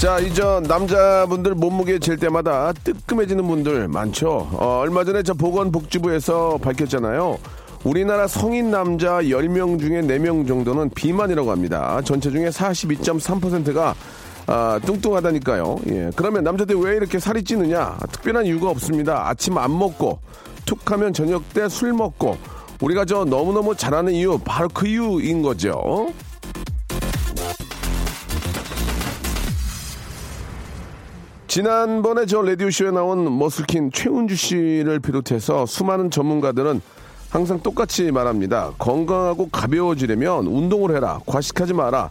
자, 이제 남자분들 몸무게 잴 때마다 뜨끔해지는 분들 많죠. 어, 얼마 전에 저 보건복지부에서 밝혔잖아요. 우리나라 성인 남자 10명 중에 4명 정도는 비만이라고 합니다. 전체 중에 42.3%가 아, 뚱뚱하다니까요. 예. 그러면 남자들 왜 이렇게 살이 찌느냐? 특별한 이유가 없습니다. 아침 안 먹고, 툭 하면 저녁 때 술 먹고, 우리가 저 너무너무 잘하는 이유, 바로 그 이유인 거죠. 지난번에 저 라디오쇼에 나온 머슬킨 최운주 씨를 비롯해서 수많은 전문가들은 항상 똑같이 말합니다. 건강하고 가벼워지려면 운동을 해라. 과식하지 마라.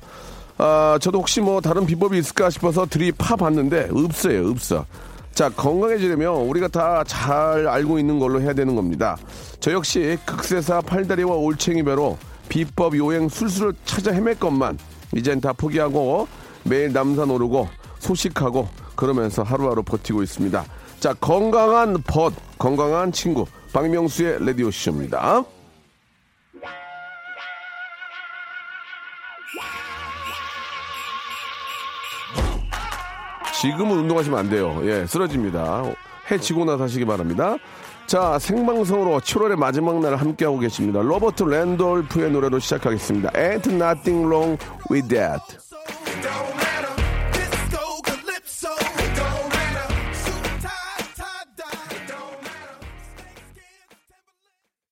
아, 저도 혹시 뭐 다른 비법이 있을까 싶어서 들이파 봤는데 없어요. 없어. 자, 건강해지려면 우리가 다 잘 알고 있는 걸로 해야 되는 겁니다. 저 역시 극세사 팔다리와 올챙이 배로 비법 요행 술술을 찾아 헤맸건만 이젠 다 포기하고 매일 남산 오르고 소식하고 그러면서 하루하루 버티고 있습니다. 자, 건강한 벗, 건강한 친구, 박명수의 레디오쇼입니다. 지금은 운동하시면 안 돼요. 예, 쓰러집니다. 해 지고 나서 하시기 바랍니다. 자, 생방송으로 7월의 마지막 날 함께하고 계십니다. 로버트 랜돌프의 노래로 시작하겠습니다. Ain't nothing wrong with that.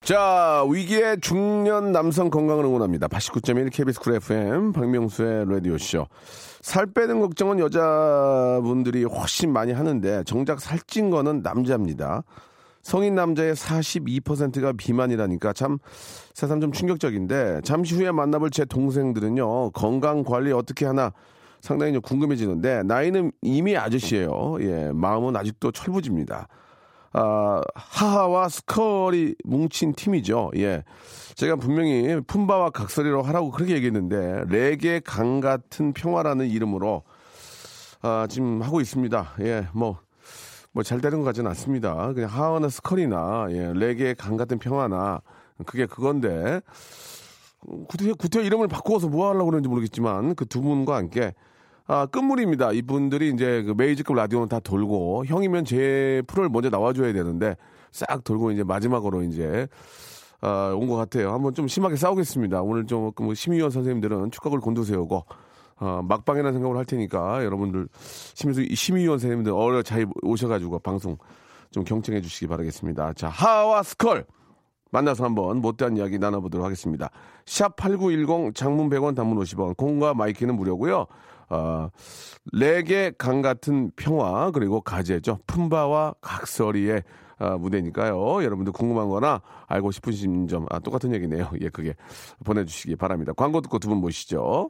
자, 위기의 중년 남성 건강을 응원합니다. 89.1 KBS 쿨 FM 박명수의 라디오쇼. 살 빼는 걱정은 여자분들이 훨씬 많이 하는데 정작 살찐 거는 남자입니다. 성인 남자의 42%가 비만이라니까 참 세상 좀 충격적인데 잠시 후에 만나볼 제 동생들은요 건강 관리 어떻게 하나 상당히 좀 궁금해지는데 나이는 이미 아저씨예요. 예, 마음은 아직도 철부지입니다. 아, 하하와 스컬이 뭉친 팀이죠. 예. 제가 분명히 품바와 각설이로 하라고 그렇게 얘기했는데, 레게 강 같은 평화라는 이름으로, 아, 지금 하고 있습니다. 예, 뭐, 뭐 잘 되는 것 같지는 않습니다. 그냥 하하나 스컬이나, 예, 레게 강 같은 평화나, 그게 그건데, 구태, 구태 이름을 바꾸어서 뭐 하려고 그러는지 모르겠지만, 그 두 분과 함께, 아, 끝물입니다. 이분들이 이제 그 메이지급 라디오는 다 돌고, 형이면 제 프로를 먼저 나와줘야 되는데, 싹 돌고 이제 마지막으로 이제, 아, 온 것 같아요. 한번 좀 심하게 싸우겠습니다. 오늘 좀, 그뭐 심의위원 선생님들은 축각을 곤두세우고, 어, 막방이라는 생각을 할 테니까, 여러분들, 심의, 심의위원 선생님들 어려 잘 오셔가지고 방송 좀 경청해 주시기 바라겠습니다. 자, 하하와 스컬! 만나서 한번 못다한 이야기 나눠보도록 하겠습니다. 샵 8910 장문 100원 단문 50원, 공과 마이K는 무료고요 어, 레게 강 같은 평화 그리고 가재죠. 품바와 각설이의 어, 무대니까요. 여러분들 궁금한 거나 알고 싶으신 점 아, 똑같은 얘기네요. 예, 그게 보내주시기 바랍니다. 광고 듣고 두 분 모시죠.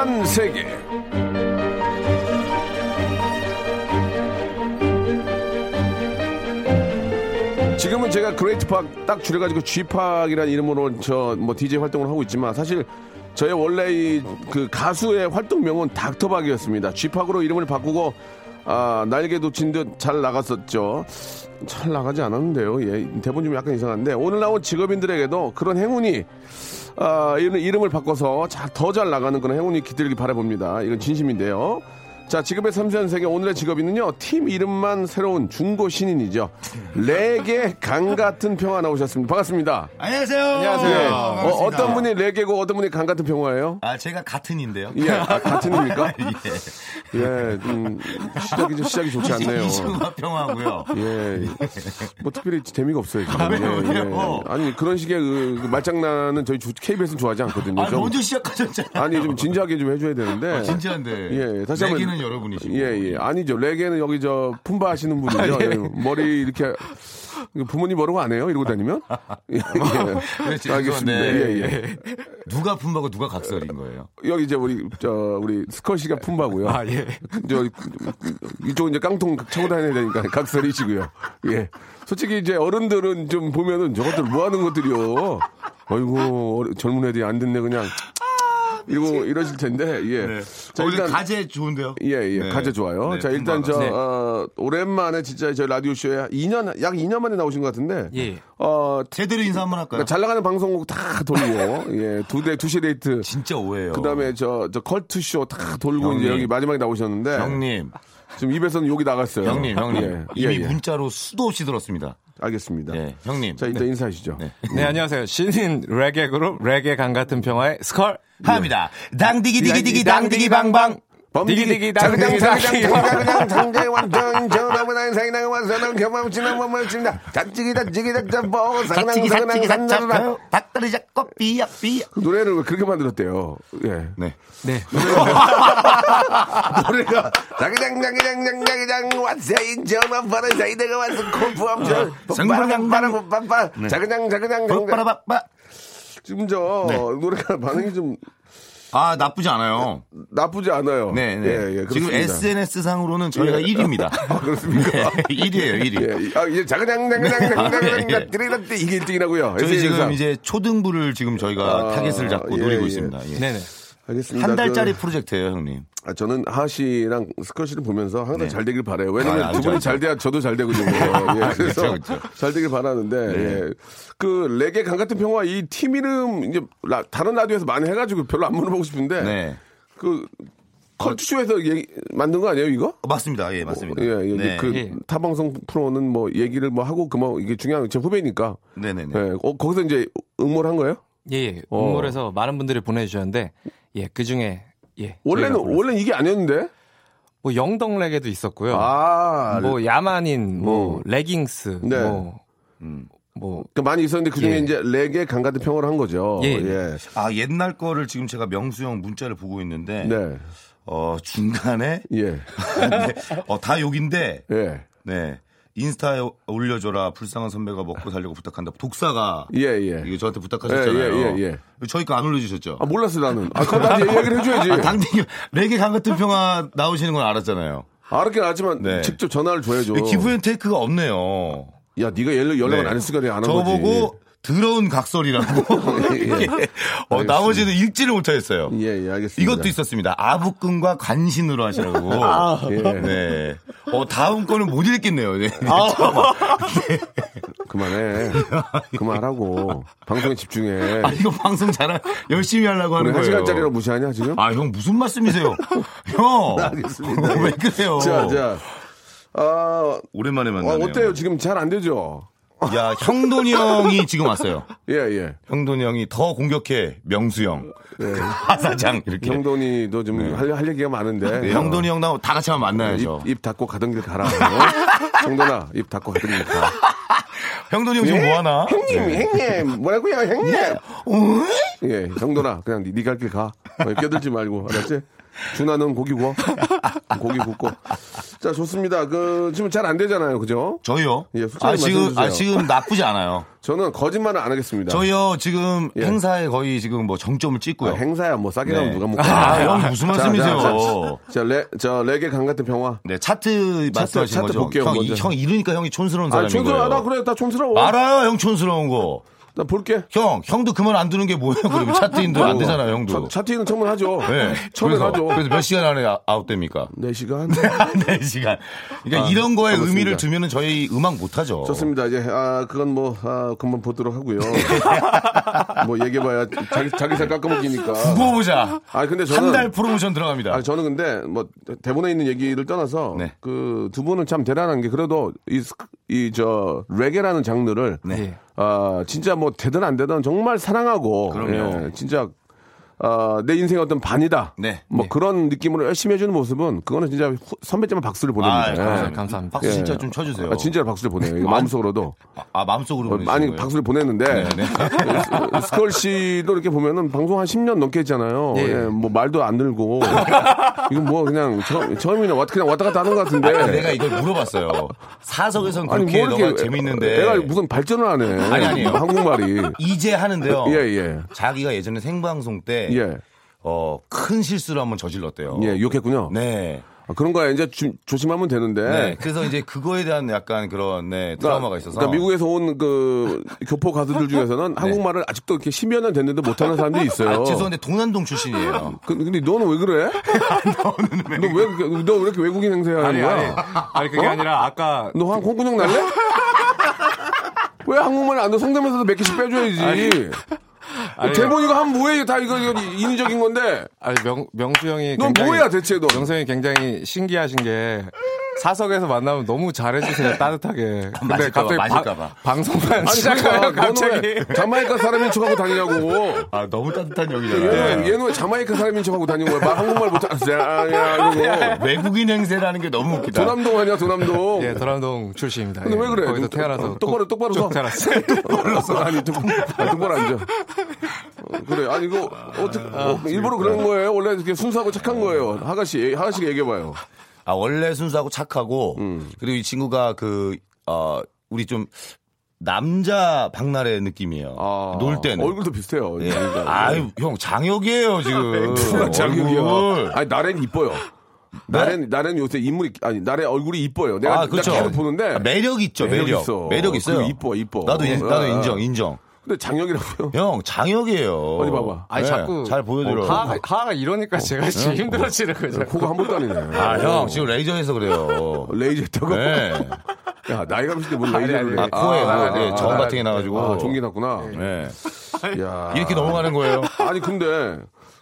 섬세한 세계. 지금은 제가 Great 팍 딱 줄여가지고 G팍이라는 이름으로 저 뭐 DJ 활동을 하고 있지만 사실 저의 원래 이 그 가수의 활동명은 닥터박이었습니다. G팍으로 이름을 바꾸고 아, 날개 돋친 듯 잘 나갔었죠. 잘 나가지 않았는데요. 예, 대본 좀 약간 이상한데 오늘 나온 직업인들에게도 그런 행운이 아, 이름, 이름을 바꿔서 더잘 나가는 그런 행운이 깃들기 바라봅니다. 이건 진심인데요. 자, 직업의 삼선 세계 오늘의 직업인은요, 팀 이름만 새로운 중고 신인이죠. 레게 강 같은 평화 나오셨습니다. 반갑습니다. 안녕하세요. 안녕하세요. 예. 반갑습니다. 어, 어떤 분이 레게고 어떤 분이 강 같은 평화예요? 아, 제가 같은인데요. 예, 아, 같은입니까? 예. 예, 음, 시작이, 좀- 시작이 좋지 않네요. 이승화 평화고요. 예. 뭐 특별히 재미가 없어요. 지금. 예, 왜요, 왜요? 아니, 그런 식의 그, 그 말장난은 저희 KBS는 좋아하지 않거든요. 아, 좀- 먼저 시작하셨잖아요. 아니, 좀 진지하게 좀 해줘야 되는데. 진지한데. 예, 다시 한번. 여러분이시고. 예, 예. 아니죠. 레게는 여기 저 품바 하시는 분이죠. 예. 머리 이렇게 부모님 뭐라고 안 해요? 이러고 다니면? 예, 예. 네. 알겠습니다. 예, 예. 누가 품바고 누가 각설인 거예요? 여기 이제 우리 저 우리 스컷이가 품바고요. 아, 예. 저 이쪽 이제 깡통 차고 다녀야 되니까 각설이시고요. 예. 솔직히 이제 어른들은 좀 보면은 저것들 뭐 하는 것들이요. 아이고 젊은 애들이 안 듣네 그냥 이러고 이러실 텐데 예. 네. 자 어, 일단 가재 좋은데요? 예, 예. 네. 가재 좋아요. 네, 자, 일단 저. 네. 어, 오랜만에 진짜 저희 라디오 쇼에 2년, 약 2년 만에 나오신 것 같은데. 예. 어, 제대로 인사 한번 할까요? 그러니까 잘 나가는 방송국 다 돌고, 예, 두 대, 두시 데이트. 진짜 오해요. 그 다음에 저, 저 컬투 쇼 다 돌고 형님. 이제 여기 마지막에 나오셨는데. 형님, 지금 입에서는 욕이 나갔어요. 형님, 형님. 예, 이미 예, 예. 문자로 수도 없이 들었습니다. 알겠습니다. 예, 형님. 자, 일단 인사하시죠. 네. 네, 안녕하세요. 신인 레게 그룹 레게 강 같은 평화의 스컬. 합니다. 당디기 디기 디기 당디기 방방. 디기디기 당디기 당디기 장장 장장 완전 전화보다 상이나 와서는 경험 지나 뭐뭐 진다 잔찌기다 찌기다 짬뽕 상당 상당 상당 닭다리 잡고 삐약. 그 노래를 왜 그렇게 만들었대요? 예. 네. 네. 노래가 자기장 자기장 자기장 왔어인 전화 받아 자기가 와서 코프 엄청 생방방 빠라 빠빠 자기장 자기장 자기장 빠라바빠. 지금 저 네. 노래가 반응이 좀 아, 나쁘지 않아요. 나쁘지 않아요. 네, 네. 예, 예, 지금. SNS 상으로는 저희가 예. 1위입니다. 아, 그렇습니까? 1위예요, 1위. 예, 아, 이제 자그장 자그장 자그장 예, 때 이게 1등이라고요. 저희 지금 이제 초등부를 지금 저희가 아, 타겟을 잡고 예, 노리고 예. 있습니다. 예. 네네. 알겠습니다. 한 달짜리 그, 프로젝트예요, 형님. 아, 저는 하하 씨랑 스커시를 보면서 항상 네. 잘 되길 바래요. 왜냐면 아, 두 알죠, 분이 알죠. 잘 돼야 저도 잘 되거든요. 예, 그래서 그렇죠, 그렇죠. 잘 되길 바라는데 예. 그 레게 강 같은 평화 이 팀 이름 이제 라- 다른 라디오에서 많이 해가지고 별로 안 물어보고 싶은데 네. 그 컬투쇼에서 얘기, 만든 거 아니에요 이거? 어, 맞습니다. 예, 맞습니다. 예, 예, 네. 그 예. 타방송 프로는 뭐 얘기를 뭐 하고 그뭐 이게 중요한 제 후배니까. 네네네. 예, 어, 거기서 이제 응모를 한 거예요? 예, 예. 어. 음몰에서 많은 분들이 보내주셨는데, 예, 그 중에, 예. 원래는. 원래 이게 아니었는데. 뭐 영덕 레게도 있었고요. 아, 뭐 야만인, 뭐 레깅스, 네. 뭐, 뭐, 그 많이 있었는데 그 중에 예. 이제 레게 강 같은 평을 한 거죠. 예. 예. 아, 옛날 거를 지금 제가 명수 형 문자를 보고 있는데, 네. 어, 중간에, 예. 네, 어, 다 욕인데, 예. 네. 인스타에 올려줘라. 불쌍한 선배가 먹고 살려고 부탁한다. 독사가 예, 예. 이거 저한테 부탁하셨잖아요. 예, 예, 예, 저희 거 안 올려주셨죠? 아, 몰랐어, 나는. 아, 그거 나한테 얘기를 해줘야지. 아, 당연히 레게 강 같은 평화 나오시는 건 알았잖아요. 알았긴 알지만 네. 직접 전화를 줘야죠. 기브앤테이크가 없네요. 야, 네가 연락, 연락을 네. 안 했으니까 내가 안 한 거지. 저보고 더러운 각설이라고. 예. 어, 나머지는 읽지를 못하겠어요. 예, 예, 알겠습니다. 이것도 있었습니다. 아부끈과 관신으로 하시라고. 예. 네. 어, 다음 거는 못 읽겠네요. 네. 그만해. 그만하라고. 방송에 집중해. 아, 이거 방송 잘, 열심히 하려고 하는 한 거예요. 시간짜리로 무시하냐, 지금? 아, 형, 무슨 말씀이세요? 형! 알겠습니다. 왜 그래요? 자, 자. 아, 오랜만에 아, 만나네요. 어때요? 지금 잘 안 되죠? 야, 형돈이 형이 지금 왔어요. 예, 예. 형돈이 형이 더 공격해. 명수 형. 하사장. 이렇게. 형돈이도 좀 할, 할 얘기가 많은데. 네, 형돈이 형 나하고 다 같이 한번 만나야죠. 입, 입 닫고 가던 길 가라. 어? 형돈아, 입 닫고 가던 길 가. 형돈이 형 지금 뭐 하나? 형님, 네. 형님, 뭐라고요, 형님? 예, 형돈아, 그냥 네 갈길 가. 어, 껴들지 말고, 알았지? 준하는 고기 구워. 고기 굽고. 자, 좋습니다. 그, 지금 잘 안 되잖아요. 그죠? 저희요? 예, 아, 지금. 아, 지금 나쁘지 않아요. 저는 거짓말은 안 하겠습니다. 저희요, 지금 예. 행사에 거의 지금 뭐 정점을 찍고요. 아, 행사야, 뭐, 싸게 나면 네. 누가 먹고. 아, 형 무슨 자, 말씀이세요? 자, 자, 자, 레, 저, 레게 강 같은 평화. 네, 차트 말씀하신 차트 거죠. 볼게요, 형, 먼저. 이- 형 이러니까 형이 촌스러운 아, 사람인 거예요. 촌스러워. 나 그래, 다 촌스러워. 알아요, 형 촌스러운 거. 나 볼게. 형, 형도 그만 안 두는 게 뭐예요? 그러면 차트인도 안 되잖아 요, 형도. 차, 차트는 처음에 하죠. 네. 그래서, 하죠. 그래서 몇 시간 안에 아- 아웃됩니까? 4시간. 4시간. 그러니까 이런 거에 고맙습니다. 의미를 두면은 저희 음악 못 하죠. 좋습니다. 이제 아 그건 뭐 아, 그만 보도록 하고요. 뭐 얘기해 봐야 자기 자기 살 깎아먹기니까. 두고 보자. 아 근데 저는 한 달 프로모션 들어갑니다. 아니 저는 근데 뭐 대본에 있는 얘기를 떠나서 네. 그두 분은 참 대단한 게 그래도 이 저 레게라는 장르를 네. 아 진짜 뭐 되든 안 되든 정말 사랑하고. 예, 진짜 아, 내 인생의 어떤 반이다. 네. 뭐 네. 그런 느낌으로 열심히 해주는 모습은 그거는 진짜 후- 선배님은 박수를 보냅니다. 아, 예. 감사합니다. 감사합니다. 박수 진짜 예. 좀 쳐주세요. 아, 진짜로 박수를 보내요. 이거 마음속으로도. 아, 아, 마음속으로 어, 보내시는 많이 거예요? 박수를 보냈는데 네, 스- 스컬 씨도 이렇게 보면은 방송 한 10년 넘게 했잖아요. 예. 예, 뭐 말도 안 늘고 이건 뭐 그냥 처음, 처음이나 왔- 그냥 왔다 갔다 하는 것 같은데. 아니, 내가 이걸 물어봤어요. 사석에선 아니, 그렇게 뭐 너가 재밌는데 애가 무슨 발전을 안 해. 아니, 아니에요. 한국말이. 이제 하는데요. 예, 예. 자기가 예전에 생방송 때 예. 어, 큰 실수를 한번 저질렀대요. 예, 욕했군요. 네. 아, 그런 거야. 이제 주- 조심하면 되는데. 네. 그래서 이제 그거에 대한 약간 그런 네, 트라우마가 있어서. 그러니까 미국에서 온 그 교포 가수들 중에서는 한국말을 아직도 이렇게 10여 년 됐는데 못하는 사람들이 있어요. 아, 죄송한데 동남동 출신이에요. 그- 근데 너는 왜 그래? 너왜 너 왜 이렇게 외국인 행세하는 아니, 거야? 아니, 아니, 그게 아니라 아까 너한 콩구녕 날래? 왜 한국말 안 돼? 성대면서도 몇 개씩 빼줘야지. 아니, 대본 이거 하면 뭐해? 다 이거, 이거 인위적인 건데. 아니, 명, 명수 형이. 넌 뭐야, 대체 너? 명수 형이 굉장히 신기하신 게 사석에서 만나면 너무 잘해주세요, 따뜻하게. 근데 맞을까 봐, 갑자기 바- 봐. 방송만 아니, 그러니까 너는 갑자기. 왜 자마이카 사람인 척하고 다니냐고. 아, 너무 따뜻한 얘는, 얘기잖아요. 왜- 얘는 왜 자마이카 사람인 척하고 다니는 거야? 막 한국말 못하는 야, 이러고. 외국인 행세라는 게 너무 웃기다. 도남동 아니야, 도남동. 예, 도남동 출신입니다. 근데 예, 왜 그래? 거기서 또- 태어나서. 똑바로, 똑바로 서. 쭉 자랐어요. 똑바로 서. 아니, 똑- 아니, 똑바로 앉아. 어, 그래. 아니, 이거, 어떻게, 어, 일부러 그런 거예요? 원래 이렇게 순수하고 착한 거예요. 하가씨, 하가씨가 얘기해봐요. 아, 원래 순수하고 착하고, 음. 그리고 이 친구가 그, 어, 우리 좀, 남자 박나래 느낌이에요. 아, 놀 때는. 얼굴도 비슷해요. 예. 아유, 형, 장혁이에요, 지금. 누가. 얼굴. 아니, 나래는 이뻐요. 나래는, 나래는 요새 인물이, 아니, 나래 얼굴이 이뻐요. 내가, 아, 그렇죠. 내가 계속 보는데. 아, 매력 있죠, 매력 매력. 있어. 매력 있어요. 이뻐, 이뻐. 나도, 인, 나도 아, 인정, 인정. 근데 장혁이라고요? 형, 장혁이에요. 어디 봐봐. 아니, 네, 자꾸. 잘 보여드려. 어, 하하가, 하하가 이러니까 제가 지금 힘들어지는 거죠. 코가 한 번도 아니네. 아, 형, 지금 레이저에서 그래요. 레이저 했다고? 네. 야, 나이가 뭔 아니, 레이저를 해. 아, 코에 아, 네, 아, 정 아, 같은 게 나가지고. 아, 종기 났구나. 네. 야. 이렇게 넘어가는 거예요. 아니, 근데,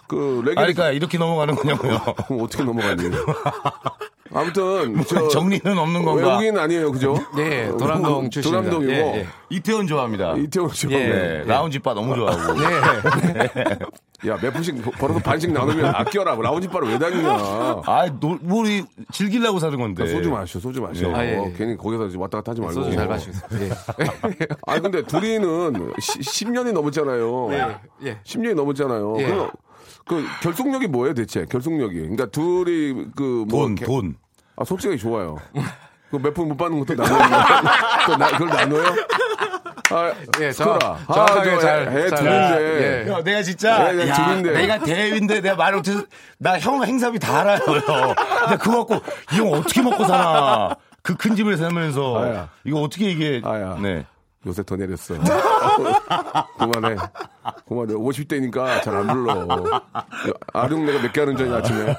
그, 레게. 아니, 그러니까 이렇게 넘어가는 거냐고요. 그럼 어떻게 넘어가니? 아무튼, 저. 정리는 없는 건가? 외국인 아니에요, 그죠? 네, 도남동 출신입니다. 도남동이고. 예, 예. 이태원 좋아합니다. 이태원 씨. 예. 네, 라운지 바 너무 좋아하고. 네. 야, 몇 푼씩 벌어서 반씩 나누면 아껴라. 라운지 바를 왜 다니냐. 아, no, 우리 즐기려고 사는 건데. 소주 마셔, 소주 마셔. 네. 아, 예, 예. 괜히 거기서 왔다 갔다 하지 말고. 소주 잘 마시고. 예. 아 근데 둘이는 시, 10년이 넘었잖아요. 예, 예. 10년이 넘었잖아요. 예. 그, 그 결속력이 뭐예요, 대체? 결속력이. 그러니까 둘이 그 뭐. 돈, 돈. 아, 솔직하게 좋아요. 그몇푼못 받는 것도 나눠요. 나, 그걸 나눠요? 아, 예, 정확- 스코라. 정확하게 저 잘- 애, 애 잘- 둘인데. 예. 야, 내가 진짜 네, 네, 야, 둘인데. 내가 대위인데 내가 말 못해서 나 형 행사비 다 알아요. 근데 그거 갖고 이 형 어떻게 먹고 사나? 그 큰 집을 살면서 아야. 이거 어떻게 이게 아야. 네. 요새 더 내렸어. 그만해. 그만해. 50대니까 잘 안 불러. 아령 내가 몇 개 하는 전이 아침에.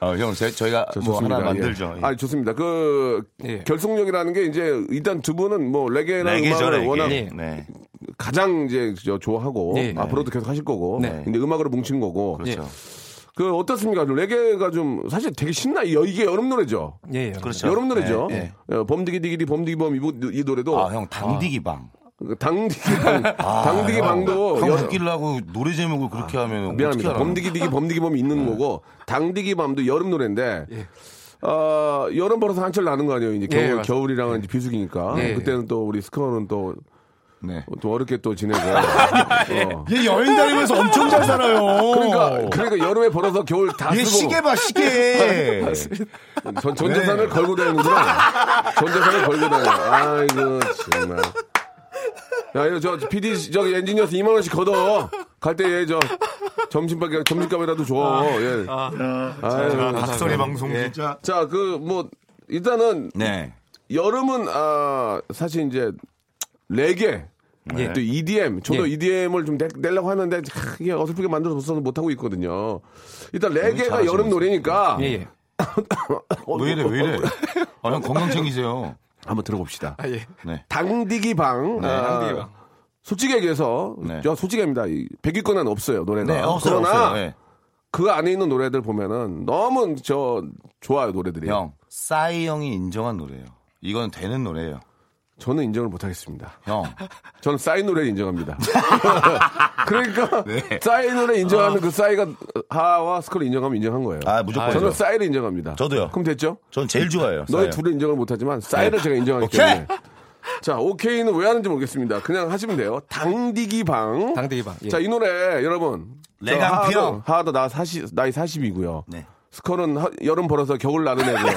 어, 형 제, 저희가 저뭐 좋습니다. 하나 만들죠. 예. 아, 좋습니다. 그 예. 결속력이라는 게 이제 일단 두 분은 뭐 레게라는 레게죠, 음악을 레게. 워낙 예. 네. 가장 이제 저 좋아하고 네. 앞으로도 계속 하실 거고 네. 근데 음악으로 뭉친 거고 그렇죠. 그 어떻습니까? 좀 레게가 좀 사실 되게 신나 여- 이게 여름 노래죠. 예, 예. 그렇죠. 여름 노래죠. 네, 어, 범디기디기디 범디기범 이, 부- 이 노래도 아, 형 당디기 방. 그 당디기방 당디기방도 형 여- 웃기를 하고 노래 제목을 그렇게 하면 미안합니다. 범디기디기 범디기범이 있는 거고 당디기밤도 여름 노래인데 어, 여름 벌어서 한철 나는 거 아니에요? 이제 겨울, 예. 겨울이랑은 이제 비수기니까 예. 그때는 또 우리 스커는 또, 네. 또 어렵게 또 지내고 어. 얘 여행 다니면서 엄청 잘 살아요. 그러니까 그러니까 여름에 벌어서 겨울 다 얘 쓰고 시계 봐 시계. 전, 전 재산을 네. 걸고 다니는구나. 전 재산을 걸고 다녀. 아이고, 정말. 야, 이거 저, PD, 저기 엔지니어서 2만 원씩 걷어. 갈 때, 얘, 저, 점심밖에, 점심값이라도 줘. 예. 아유, 박소리 방송 예. 진짜. 자, 그, 뭐, 일단은, 네. 여름은, 아, 사실 이제, 레게. 예. 또 EDM, 저도 예. EDM을 좀 내, 내려고 하는데 하, 이게 어설프게 만들어서 못하고 있거든요. 일단 레게가 잘하시는 여름 노래니까 예, 예. 왜 이래, 왜 이래? 아, 형 건강 챙기세요. 한번 들어봅시다. 아, 예. 네. 당디기 방. 네, 아, 당디기 방. 솔직히 얘기해서 네. 저 솔직합니다. 100위권은 없어요 노래가. 네, 없어요, 그러나 없어요. 네. 그 안에 있는 노래들 보면은 너무 저 좋아요 노래들이. 형, 싸이 형이 인정한 노래예요. 이건 되는 노래예요. 저는 인정을 못하겠습니다. 형, 저는 싸이 노래를 인정합니다. 그러니까 네. 싸이 노래 인정하는 그 싸이가 하와 스컬을 인정하면 인정한 거예요. 아, 무조건. 저는 싸이를 인정합니다. 저도요. 그럼 됐죠? 전 제일 좋아해요. 너희. 둘을 인정을 못하지만 싸이를 네. 제가 인정하기 오케이. 때문에. 자, 오케이는 왜 하는지 모르겠습니다. 그냥 하시면 돼요. 당디기 방. 당대기 방. 예. 자, 이 노래 여러분. 저 레강피어. 하하도, 나 40, 나이 40이고요. 네. 스컬은 하- 여름 벌어서 겨울 나는 애고.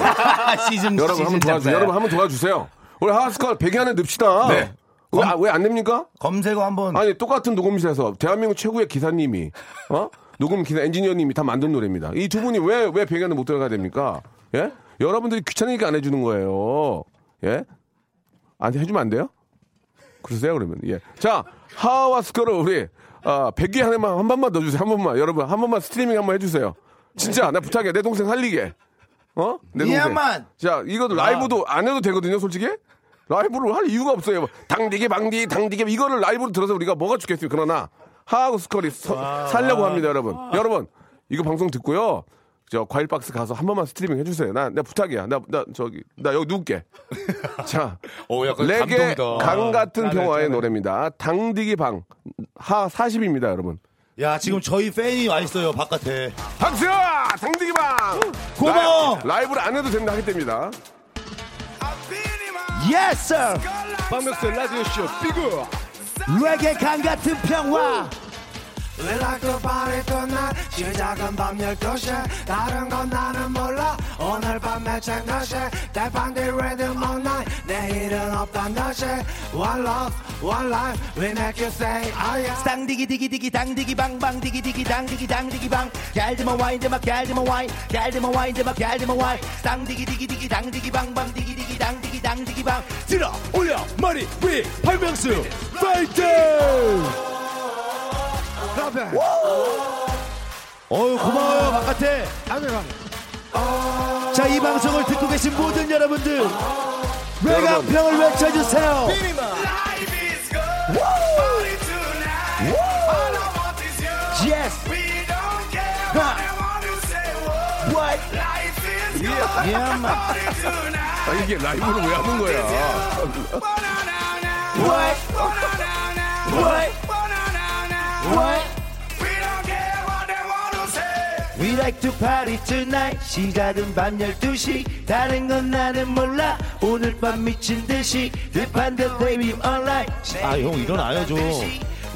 시즌 여러분 시즌 한번 도와주. 여러분 한번 도와주세요. 우리 하하스컬 100위 안에 넣읍시다. 네. 왜안 냅니까? 검색어 한번 아니 똑같은 녹음실에서 대한민국 최고의 기사님이 어 녹음 기사 엔지니어님이 다 만든 노래입니다. 이 두 분이 왜왜 배경에 못 들어가야 됩니까? 예? 여러분들이 귀찮으니까 안 해주는 거예요. 예? 안 해주면 안 돼요? 그러세요 그러면 예. 자 하와 스컬을 우리 아 100개 하나만 한 번만 넣어주세요 한 번만 여러분 한 번만 스트리밍 한 번 해주세요. 진짜 나 부탁해 내 동생 살리게. 어? 내 동생. 미안만. 자 이것도 라이브도 안 해도 되거든요 솔직히. 라이브를 할 이유가 없어요. 당디게 방디 당디게 이거를 라이브로 들어서 우리가 뭐가 좋겠어요. 그러나 하하고 스컬이 서- 살려고 합니다, 여러분. 여러분 이거 방송 듣고요. 저 과일 박스 가서 한 번만 스트리밍 해주세요. 나내 부탁이야. 나 나 저기 나 여기 누울게. 자, 오, 약간 레게. 강 같은 짠해, 평화의 짠해. 노래입니다. 당디기 방 하 40입니다, 여러분. 야 지금 저희 팬이 와 있어요 바깥에 박수! 당디기 방. 고마워. 라이- 라이브 를 안 해도 된다 하기 때문니다. 예스 박명수 라디오 쇼 비그. 레게 강 같은 평화 릴락도 바랬던 날 시작은 밤 12시 다른 건 나는 몰라. 오늘 밤 매책 몇시 대반대 리듬 all night. 내일은 없단 듯이. One love, one life. We make you say oh yeah. 쌍디기 디기 디기 당디기 방방 디기 디기 당디기 당디기 방 갤드마 와인드 막 갤드마 와인 갤드마 와인드 막 갤드마 와인 쌍디기 디기 디기 당디기 방방 디기 디기 당디기 당디기 방 들어 올려 머리 위 팔명수. 파이팅 어유 고마워요 바깥에 자이 방송을 듣고 계신 모든 여러분들 외강평을 외쳐주세요 Yes. 아, 이게 라이브를 왜 하는 거야? What? What? What? We like to party tonight. 시작은 밤 12시. 다른 건 나는 몰라. 오늘 밤 미친 듯이. 대판대 baby online. 아형 일어나요 좀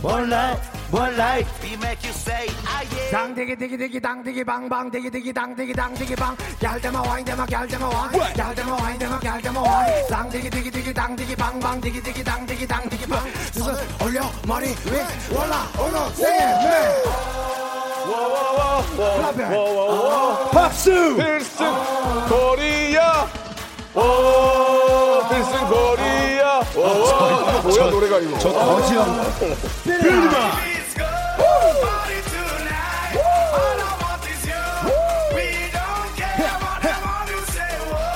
One life, one life. We make you say, ah yeah. 당디기 디기 디기 당디기 방방 디기 디기 당디기 당디기 방 얄데마 와인데마 얄데마 와인 얄데마 와인데마 얄데마 와인 당디기 디기 디기 당디기 방방 디기 디기 당디기 당디기 방 두손 올려 머리 위 올라 올라 세게 박수! 필승 코리아 오 필승 코리아 오 이거 뭐야 노래가 이거 저 거지형.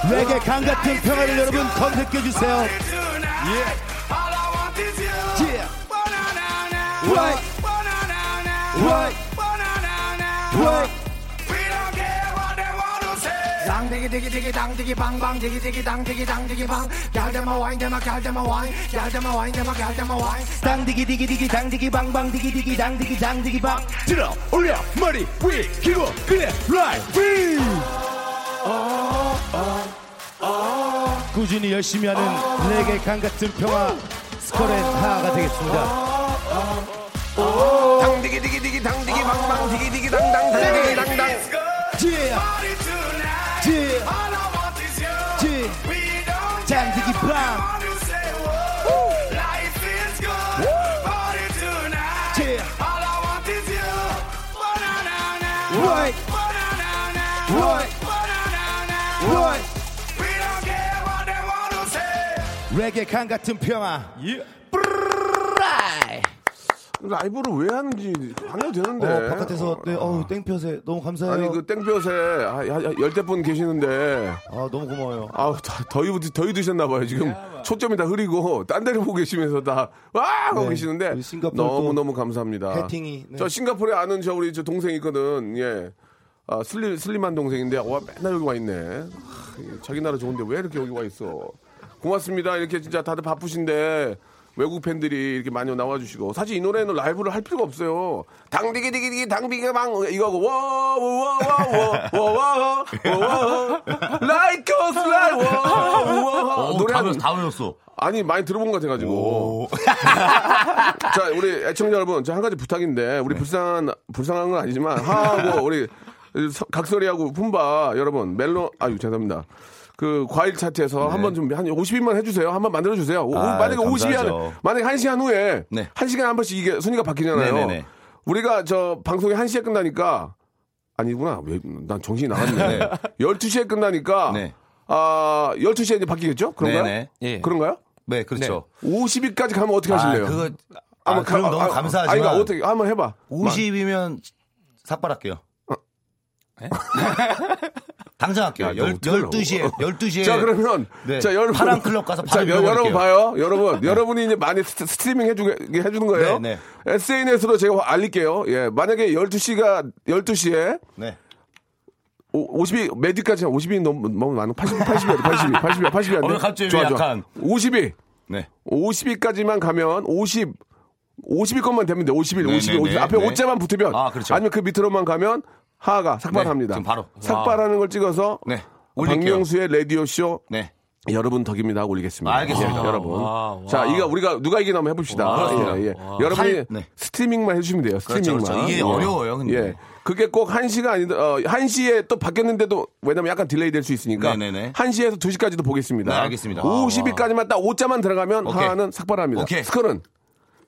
레게 강 같은 평화를 여러분 검색해 주세요. Yeah. What? What? What? 당디기 디기 디기 당디기 방방 디기 디기 당디기 당디기 방 얄데마 와인 데마 얄데마 와인 얄데마 와인 데마 얄데마 와인 당디기 디기 디기 당디기 방방 디기 디기 당디기 당디기 방 들어 올려 머리 위 기고 그래 라이브 꾸준히 열심히 하는 레게 강 같은 평화 스컬의 하하가 되겠습니다. 당디기 디기 디기 당디기 방방 디기 디기 당당 당디기 당당 Yeah. Yeah. Yeah. 당디기 방 Yeah. 레게 강 같은 평화. 라이브를 왜 하는지 안 해도 되는데. 어, 바깥에서 네, 어우 땡볕에 너무 감사해요. 아니 그 땡볕에 아, 야, 야, 열대 분 계시는데 아 너무 고마워요. 아우 다- 더위 더위 드셨나 봐요 지금 초점이 다 흐리고 딴 데를 보고 계시면서 다와 하고 네. 계시는데 너무 또 너무 감사합니다. 해팅이, 네. 저 싱가포르에 아는 저 우리 저 동생 있거든. 예. 아, 슬림 슬림한 동생인데 와 맨날 여기 와 있네. 하, 자기 나라 좋은데 왜 이렇게 여기 와 있어? 고맙습니다. 이렇게 진짜 다들 바쁘신데 외국 팬들이 이렇게 많이 나와주시고 사실 이 노래는 라이브를 할 필요가 없어요. 당디기디기디 당비기방 이거고 와와와와와와와와 like slide 와와 어, 노래 다, 외웠, 외웠어. 아니 많이 들어본 것 같아가지고. 자 우리 애청자 여러분, 저한 가지 부탁인데 우리 불쌍한 불쌍한 건 아니지만 하하고 우리 서- 각설이하고 품바 여러분 멜로 아유 죄송합니다. 그 과일 차트에서 한번 좀 한 50인만 해주세요. 한번 만들어 주세요. 오, 아, 만약에 50이 감사하죠. 한 만약에 한 시간 후에 네. 한 시간 한 번씩 이게 순위가 바뀌잖아요. 네네네. 우리가 저 방송이 한 시에 끝나니까 아니구나. 왜, 난 정신이 나갔네. 12시에 끝나니까 네. 아 12시에 이제 바뀌겠죠? 그런가요? 네네. 예. 그런가요? 네, 그렇죠. 50위까지 가면 어떻게 아, 하실래요? 그거 아, 한번 그럼 가- 너무 아, 감사하지만 아니, 그러니까 어떻게 한번 해봐. 50이면 삭발할게요. 당장 할게요. 야, 너 열, 어떡하려고. 12시에 12시에 자 그러면 네. 자 여러분 파란 클럽 가서 자 여, 여러분. 봐요 여러분 여러분이 이제 많이 스, 스트리밍 해주게 해주는 거예요 네, SNS로 제가 알릴게요 예 만약에 12시가 12시에 네. 50이 메디까지 50이 너무 너무 많은 80 80이 80이 80이 80이 오늘 갑자기 왜 약간- 50이 네. 50위까지만 가면 50 50위 것만 되면 돼. 51, 네, 52, 네, 50. 네, 앞에 네. 5자만 붙으면 아, 그렇죠. 니면 그 밑으로만 가면 하하가 삭발합니다. 네, 지금 바로. 삭발하는 걸 찍어서 네. 올릴게요. 박명수의 라디오 쇼 네. 여러분 덕입니다 하고 올리겠습니다. 알겠습니다. 예, 여러분. 와, 와. 자, 이거 우리가 누가 이기나 한번 해봅시다. 와, 예, 예. 와. 여러분이 할- 네. 스트리밍만 해주시면 돼요. 스트리밍만. 그렇죠. 이게 예. 어려워요, 근데. 예. 그게 꼭 1시가 아니다. 어, 1시에 또 바뀌었는데도 왜냐면 약간 delay 될 수 있으니까 네네네. 1시에서 2시까지도 보겠습니다. 네, 알겠습니다. 50위까지만 딱 5자만 들어가면 오케이. 하하는 삭발합니다. 오케이. 스컬은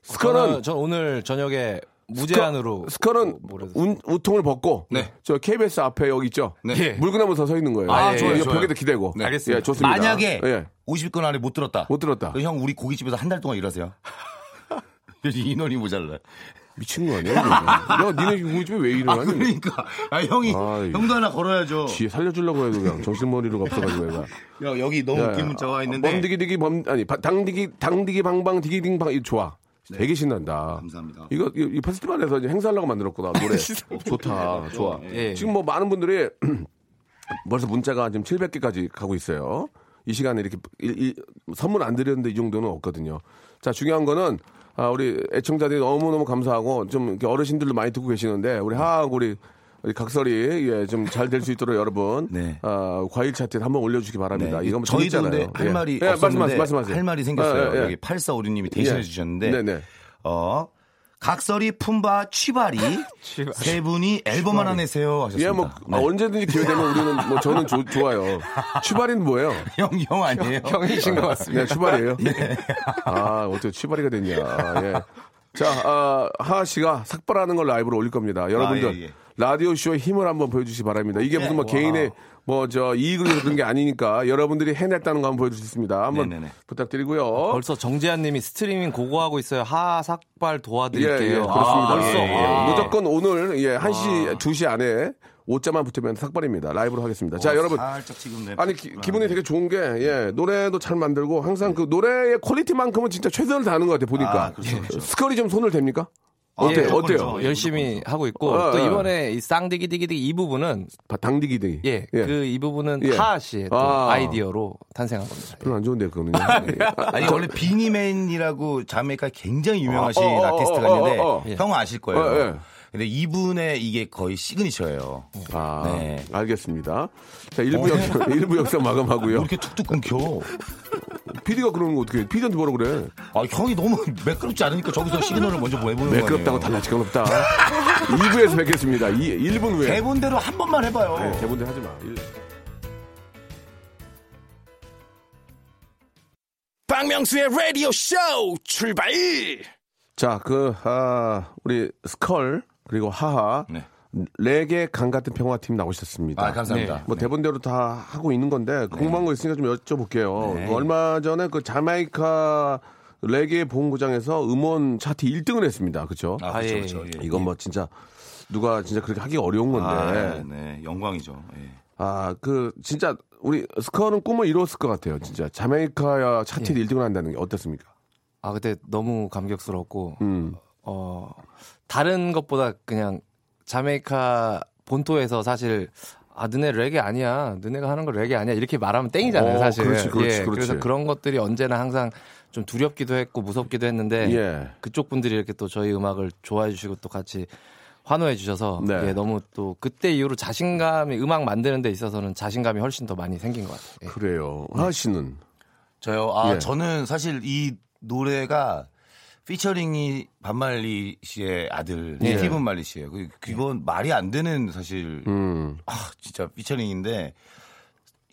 스컬은 저는 전 오늘 저녁에 무제한으로 스컬은 뭐라도- 운, 우통을 벗고 네. 저 KBS 앞에 여기 있죠. 네. 예. 물구나무 서서 있는 거예요. 아, 예, 좋아요, 예. 좋아요. 벽에도 기대고. 네. 알겠습니다. 예, 좋습니다. 만약에 예. 50건 안에 못 들었다. 못 들었다. 형 우리 고깃집에서 한 달 동안 일하세요. 인원이 모자라. 미친 거 아니야? 야, 니네 우리 집에 왜 이러냐? 아, 그러니까. 아, 형이, 아이. 형도 하나 걸어야죠. 뒤에 살려주려고 해도 그냥 정신머리로 없어가지고 얘가. 야, 여기 너무 야, 웃긴 문자가 와 있는데. 범디기디기 범 아니 바- 당디기 당디기 방방 디기딩방 이 좋아. 되게 신난다. 네. 감사합니다. 이거 이, 이 페스티벌에서 이제 행사하려고 만들었구나 노래. 좋다, 좋아. 예. 지금 뭐 많은 분들이 벌써 문자가 지금 700개까지 가고 있어요. 이 시간에 이렇게 일- 일- 선물 안 드렸는데 이 정도는 없거든요. 자 중요한 거는 아, 우리 애청자들이 너무 너무 감사하고 좀 이렇게 어르신들도 많이 듣고 계시는데 우리 하하고 우리 우리 각설이 예, 좀 잘 될 수 있도록 여러분 네. 아, 과일 차트에 한번 올려주시기 바랍니다. 네. 이거 뭐. 근데 할 예. 말이 예, 없었는데 말씀하세요. 할 말이 생겼어요. 예, 예, 예. 여기 8456님이 대신해 예. 주셨는데 네네. 어 각설이 품바 취바리 세 분이 앨범 하나 내세요 하셨습니다. 예, 뭐 네. 아, 언제든지 기회 되면 우리는 뭐 저는 조- 좋아요. 추발이는 뭐예요? 형, 형 아니에요? 형이신 것 같습니다. 예, 추발이에요. 아, 어떻게 추발이가 됐냐. 예. 자, 아, 하하 씨가 삭발하는 걸 라이브로 올릴 겁니다. 여러분들 아, 예, 예. 라디오 쇼의 힘을 한번 보여주시기 바랍니다. 이게 무슨 뭐 개인의 뭐 저 이익을 위해서 그런 게 아니니까 여러분들이 해냈다는 거 한번 있습니다. 한번 네네네. 부탁드리고요. 벌써 정재환님이 스트리밍 go go하고 있어요. 하 삭발 도와드릴게요. 예, 예, 그렇습니다. 아, 벌써. 예, 예. 아. 무조건 오늘 예, 1시, 2시 안에 5자만 붙으면 삭발입니다. 라이브로 하겠습니다. 자, 여러분. 살짝 지금 네. 아니 기, 분이 되게 좋은 게 예, 노래도 잘 만들고 항상 그 노래의 quality만큼은 진짜 최선을 다하는 것 같아요 보니까 아, 그렇죠, 그렇죠. 스컬이 좀 손을 댑니까? 예, 어때요? 조금 어때요? 좀. 열심히 하고 있고 어, 또 어. 이번에 이 쌍디기디기디 이 부분은 바- 당디기등이 예, 그 이 부분은 예. 하하 씨의 또 아. 아. 이디어로 탄생한 겁니다. 별로 안 좋은데 그거는요. 예. 아, 아니 원래 비니맨이라고 자메이카 굉장히 유명하신 어, 어, 어, 아티스트가 어, 있는데 어, 어. 형은 아실 거예요. 어, 예. 근데 이분의 이게 거의 시그니처예요. 아, 네. 알겠습니다. 자, 일부 역사, 일부 역사 마감하고요. 왜 이렇게 툭툭 끊겨? PD가 그러는 거 어떻게, PD한테 뭐라 그래? 아, 형이 너무 매끄럽지 않으니까 저기서 시그널을 먼저 보내보는 거예요. 매끄럽다고 달라지건 없다. 2부에서 뵙겠습니다. 2, 1분 후에. 대본대로 한 번만 해봐요. 네, 대본대 하지 마. 일- 박명수의 라디오 쇼 출발! 자, 그, 아, 우리 스컬, 그리고 하하. 네. 레게 강 같은 평화팀 나오셨습니다. 아, 감사합니다. 뭐 네. 대본대로 다 하고 있는 건데 궁금한 거 있으니까 좀 여쭤볼게요. 네. 그 얼마 전에 그 자메이카 레게 본고장에서 음원 차트 1등을 했습니다. 그렇죠? 아, 아, 그렇죠, 예, 그렇죠. 예. 예. 이건 뭐 진짜 누가 진짜 그렇게 하기 어려운 건데. 아, 네, 영광이죠. 예. 아, 그, 진짜, 우리, 스커는 꿈을 이뤘을 것 같아요, 진짜. 자메이카야 차트 예. 1등을 한다는 게 어떻습니까? 아 그때 너무 감격스럽고 음. 어 다른 것보다 그냥 자메이카 본토에서 사실 아 너네 레게 아니야 너네가 하는 거 레게 아니야 이렇게 말하면 땡이잖아요 어, 사실 그렇지, 그렇지, 예, 그렇지. 그래서 그런 것들이 언제나 항상 좀 두렵기도 했고 무섭기도 했는데 예. 그쪽 분들이 이렇게 또 저희 음악을 좋아해 주시고 또 같이 환호해 주셔서 네. 예, 너무 또 그때 이후로 자신감이 음악 만드는 데 있어서는 자신감이 훨씬 더 많이 생긴 것 같아요. 예. 그래요. 하하 씨는. 저요. 아, 예. 저는 사실 이 노래가 피처링이 반말리 씨의 아들 예. 스티븐 말리 씨예요. 그 그건 말이 안 되는 사실 음. 아 진짜 피처링인데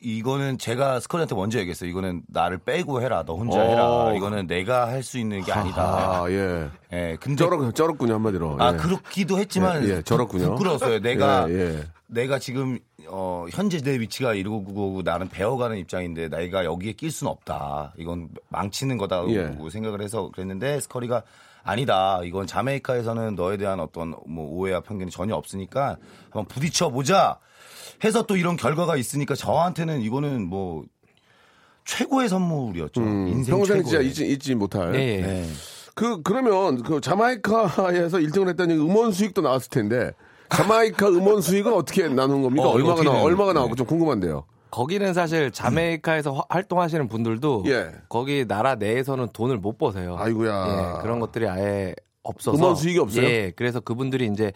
이거는 제가 스컬한테 먼저 얘기했어요. 이거는 나를 빼고 해라. 너 혼자 어. 해라. 이거는 내가 할 수 있는 게 아니다. 아, 예. 예. 근데 쩔었, 쩔었군요, 한마디로. 아 예. 그렇기도 했지만 예, 예, 저렇군요. 부끄러웠어요. 내가 예, 예. 내가 지금 어 현재 내 위치가 이러고 나는 배워가는 입장인데 내가 여기에 낄 수는 없다. 이건 망치는 거다고 예. 생각을 해서 그랬는데 스커리가 아니다. 이건 자메이카에서는 너에 대한 어떤 뭐 오해와 편견이 전혀 없으니까 한번 부딪혀 보자. 해서 또 이런 결과가 있으니까 저한테는 이거는 뭐 최고의 선물이었죠. 인생 음, 평생 진짜 최고의. 잊지, 잊지 못할. 예, 예. 네. 그, 그러면, 그, 자마이카에서 1등을 했다는 음원 수익도 나왔을 텐데, 자마이카 음원 수익은 어떻게 나누는 겁니까? 어, 얼마가 되는 얼마가 거예요? 나오고 좀 궁금한데요. 거기는 사실 자메이카에서 화- 활동하시는 분들도 예. 거기 나라 내에서는 돈을 못 버세요. 아이고야. 예, 그런 것들이 아예 없어서 음원 수익이 없어요? 예, 그래서 그분들이 이제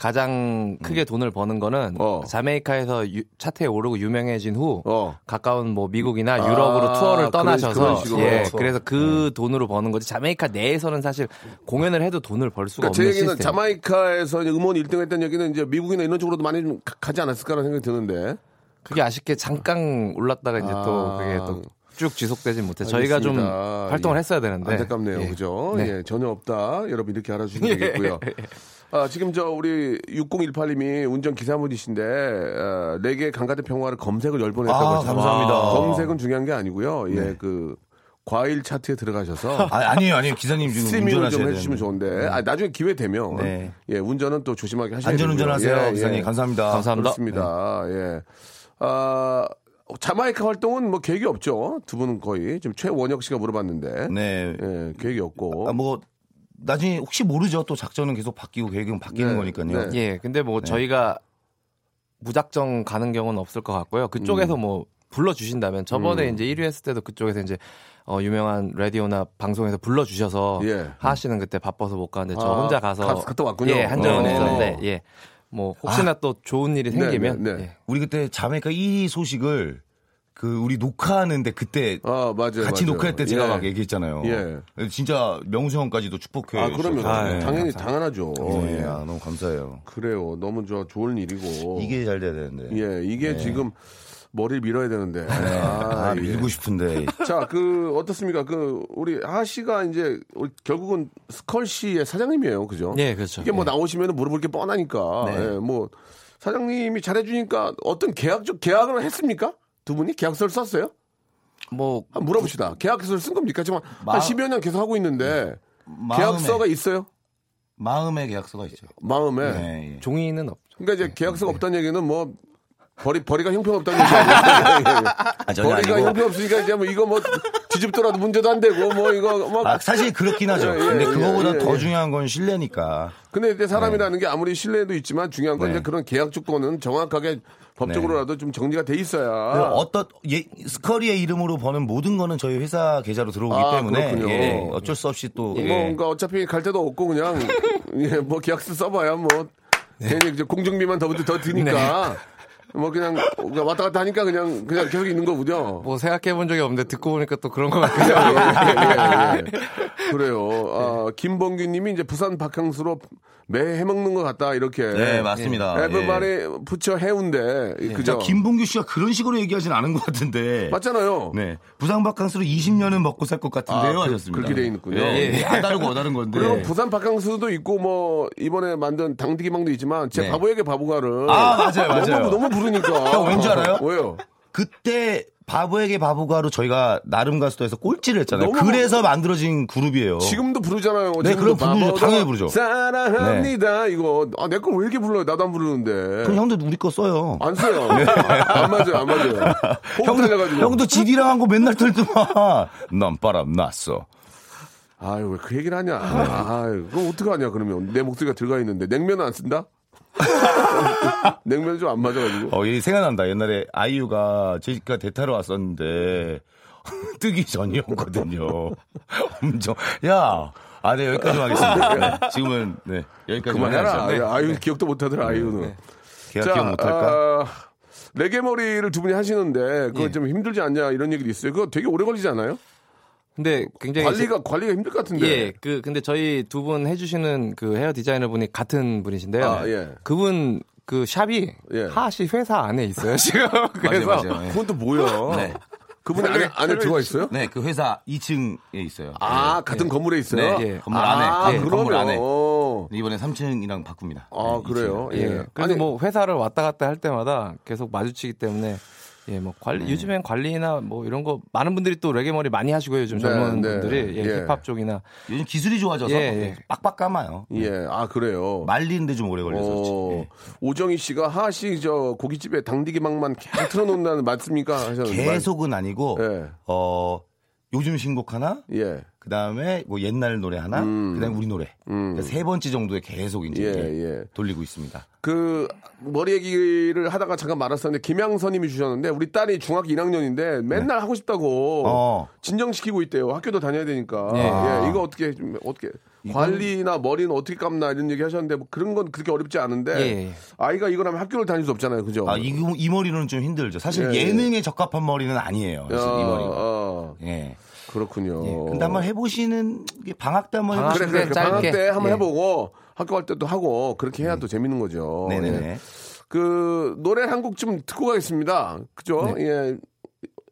가장 크게 돈을 버는 거는 어. 자메이카에서 유- 차트에 오르고 유명해진 후 어. 가까운 뭐 미국이나 아, 유럽으로 투어를 그런- 떠나셔서 그런. 예, 투어. 그래서 그 돈으로 버는 거지 자메이카 내에서는 사실 공연을 해도 돈을 벌 수가 그러니까 제 없는 얘기는 시스템. 자마이카에서 이제 음원 1등 했다는 얘기는 이제 미국이나 이런 쪽으로도 많이 좀 가- 가지 않았을까라는 생각이 드는데. 그게 아쉽게 잠깐 올랐다가 이제 또 아. 그게 또 쭉 지속되지 못해. 저희가 좀. 활동을 예. 했어야 되는데. 안타깝네요. 예. 그죠? 네. 예, 전혀 없다. 여러분 이렇게 알아주시면 되겠고요. 아, 지금 저 우리 6018님이 운전 기사분이신데 어, 4개 강가대 평화를 검색을 열 번 했다고 아. 감사합니다. 검색은 중요한 게 아니고요. 예, 그 과일 차트에 들어가셔서 아, 아니에요, 아니에요. 기사님 지금 스트리밍을 좀 해주시면 되는데. 좋은데 아, 나중에 기회 되면 네. 예, 운전은 또 조심하게 하셔야 안전. 운전하세요, 예, 기사님. 예. 감사합니다. 감사합니다. 그렇습니다. 예. 아, 자마이카 활동은 뭐 계획이 없죠. 두 분은 거의 지금 최원혁 씨가 물어봤는데 네. 예, 계획이 없고. 아, 뭐 나중에 혹시 모르죠. 또 작전은 계속 바뀌고 계획은 바뀌는 네, 거니까요. 네. 예, 근데 뭐 저희가 무작정 가는 경우는 없을 것 같고요. 그쪽에서 음. 뭐 불러 주신다면 저번에 이제 1위 했을 때도 그쪽에서 이제 어, 유명한 라디오나 방송에서 불러 주셔서 예. 하하 씨는 그때 바빠서 못 가는데 저 아, 혼자 가서 가- 갔다 왔군요. 예, 한 적은 어. 있었는데 예. 뭐 혹시나 또 좋은 일이 네, 생기면 네, 네. 예. 우리 그때 자메이카 1위 소식을 그 우리 녹화하는데 그때 아, 맞아요. 같이 맞아요. 녹화할 때 제가 예. 막 얘기했잖아요. 예. 진짜 명수 형까지도 축복해. 아, 그러면 주셔서. 네. 당연히 당연하죠. 네, 예. 아, 너무 감사해요. 그래요. 너무 저 좋은 일이고. 이게 잘 돼야 되는데. 예, 이게 지금 머리를 밀어야 되는데. 아, 아, 예. 밀고 싶은데. 자, 그 어떻습니까? 그 우리 하하 씨가 이제 우리 결국은 스컬 씨의 사장님이에요, 그죠? 예, 그렇죠. 이게 뭐 예. 나오시면 물어볼 게 뻔하니까. 네. 예, 뭐 사장님이 잘해주니까 어떤 계약적 계약을 했습니까? 두 분이 계약서를 썼어요? 뭐 한번 물어봅시다. 계약서를 쓴 겁니까? 지금 마- 한 10여 년 계속 하고 있는데 마음에, 계약서가 있어요? 마음의 계약서가 있죠. 마음에. 네, 예. 종이는 없죠. 그러니까 이제 계약서가 없다는 얘기는 뭐 버리 버리가 형편없다는 얘기 아니에요? 아, 전혀 버리가 아니고. 형편없으니까 이제 뭐 이거 뭐 뒤집더라도 문제도 안 되고 뭐 이거 막 아, 사실 그렇긴 하죠. 예, 예, 근데 예, 그거보다 예, 더 예. 중요한 건 신뢰니까. 근데 이제 사람이라는 게 아무리 신뢰도 있지만 중요한 건 네. 이제 그런 계약 조건은 정확하게 법적으로라도 좀 정리가 돼 있어야. 어떤 예, 스커리의 이름으로 버는 모든 거는 저희 회사 계좌로 들어오기 아, 때문에 그렇군요. 예, 어쩔 수 없이 또뭐 예. 그러니까 어차피 갈 데도 없고 그냥 예, 뭐 계약서 써봐야 뭐 괜히 이제 공정비만 더, 더 드니까 뭐 그냥 왔다 갔다 하니까 그냥 그냥 계속 있는 거군요. 뭐 생각해 본 적이 없는데 듣고 보니까 또 그런 것 같아요. 예, 예, 예. 그래요. 아, 김범규 님이 이제 부산 바캉스로 매 해먹는 것 같다, 이렇게. 네, 맞습니다. 예. 에브바리 부처 해운대. 그죠? 자, 김봉규 씨가 그런 식으로 얘기하진 않은 것 같은데. 맞잖아요. 네. 부산 바캉스로 20년은 먹고 살 것 같은데요. 아, 그- 하셨습니다. 그렇게 돼 있군요. 예, 예. 아, 다르고 다른 건데. 그리고 부산 바캉스도 있고 뭐 이번에 만든 당디기망도 있지만 제 네. 바보에게 바보가를 아, 맞아요, 맞아요. 너무 너무 부르니까 형, 왠지 알아요? 왜요? 그때 바보에게 바보가로 저희가 나름 가수도에서 꼴찌를 했잖아요. 그래서 만들어진 그룹이에요. 지금도 부르잖아요. 네, 그럼 부르죠. 당연히 부르죠. 사랑합니다. 이거 아, 내 거 왜 이렇게 불러요? 나도 안 부르는데. 그럼 형도 우리 거 써요. 안 써요. 안 맞아요, 안 맞아요. 형도, 달려가지고. 형도 지디랑 한 거 맨날 들더만. 난 바람 났어. 아유, 왜 그 얘기를 하냐. 아유, 그럼 어떡하냐, 그러면. 내 목소리가 들어가 있는데. 냉면은 안 쓴다? 냉면 좀안 맞아가지고. 어, 이 생각난다. 옛날에 아이유가 제시카 대타로 왔었는데 뜨기 전이었거든요. 엄청 야. 아, 네, 여기까지만 하겠습니다. 네, 지금은, 네, 여기까지만 그만해라. 하겠습니다. 네. 아유, 기억도 못하더라, 아이유는. 걔가 기억 못할까? 아, 레게 머리를 두 분이 하시는데, 그거 예. 좀 힘들지 않냐, 이런 얘기도 있어요. 그거 되게 오래 걸리지 않아요? 근데 굉장히 관리가, 관리가 힘들 것 같은데. 예, 그 근데 저희 두 분 해주시는 그 헤어 디자이너 분이 같은 분이신데요. 아, 예. 그분 그 샵이 예. 하씨 회사 안에 있어요 지금. 그래서 맞아요, 맞아요. 예. 그건 또 뭐야? 네. 그분 안에, 안에 들어가 있어요? 네, 그 회사 2층에 있어요. 아, 같은 건물에 있어요? 네, 예. 건물 아, 안에. 네, 그러면. 건물 안에. 어. 이번에 3층이랑 바꿉니다. 아, 네, 그래요? 2층. 예. 예. 그래서 아니, 뭐 회사를 왔다 갔다 할 때마다 계속 마주치기 때문에 예, 뭐 관리 네. 요즘엔 관리나 뭐 이런 거 많은 분들이 또 레게 머리 많이 하시고요. 요즘 네, 젊은 네. 분들이 예, 예. 힙합 쪽이나 요즘 기술이 좋아져서 예, 예. 빡빡 감아요. 예, 아, 그래요. 말리는데 좀 오래 걸려서. 어, 예. 오정희 씨가 하씨 저 고깃집에 당디기망만 계속 틀어놓는다는 맞습니까? 하셨는데. 계속은 아니고 예. 어 요즘 신곡 하나, 예. 그 다음에 뭐 옛날 노래 하나, 그 다음에 우리 노래. 그러니까 세 번째 정도에 계속 이제 음. 예, 예. 돌리고 있습니다. 그 머리 얘기를 하다가 잠깐 말았었는데 김양선님이 주셨는데 우리 딸이 중학교 1학년인데 맨날 하고 싶다고 어. 진정시키고 있대요. 학교도 다녀야 되니까. 예. 예, 이거 어떻게 좀 어떻게 관리나 머리는 어떻게 감나 이런 얘기 하셨는데 뭐 그런 건 그렇게 어렵지 않은데 예, 예. 아이가 이걸 하면 학교를 다닐 수 없잖아요. 그죠? 아, 이, 이 머리는 좀 힘들죠. 사실 예, 예, 능에 적합한 머리는 아니에요. 사실 이 머리가. 어, 예. 그렇군요. 예. 근데 한번 해보시는 게 방학 때 한번 방학 그래, 해보시는 그래. 짧게. 방학 때 한번 예. 해보고 학교 갈 때도 하고 그렇게 해야 또 재밌는 거죠. 음. 네네네. 예. 그 노래 한 곡 좀 듣고 가겠습니다. 그죠? 네. 예.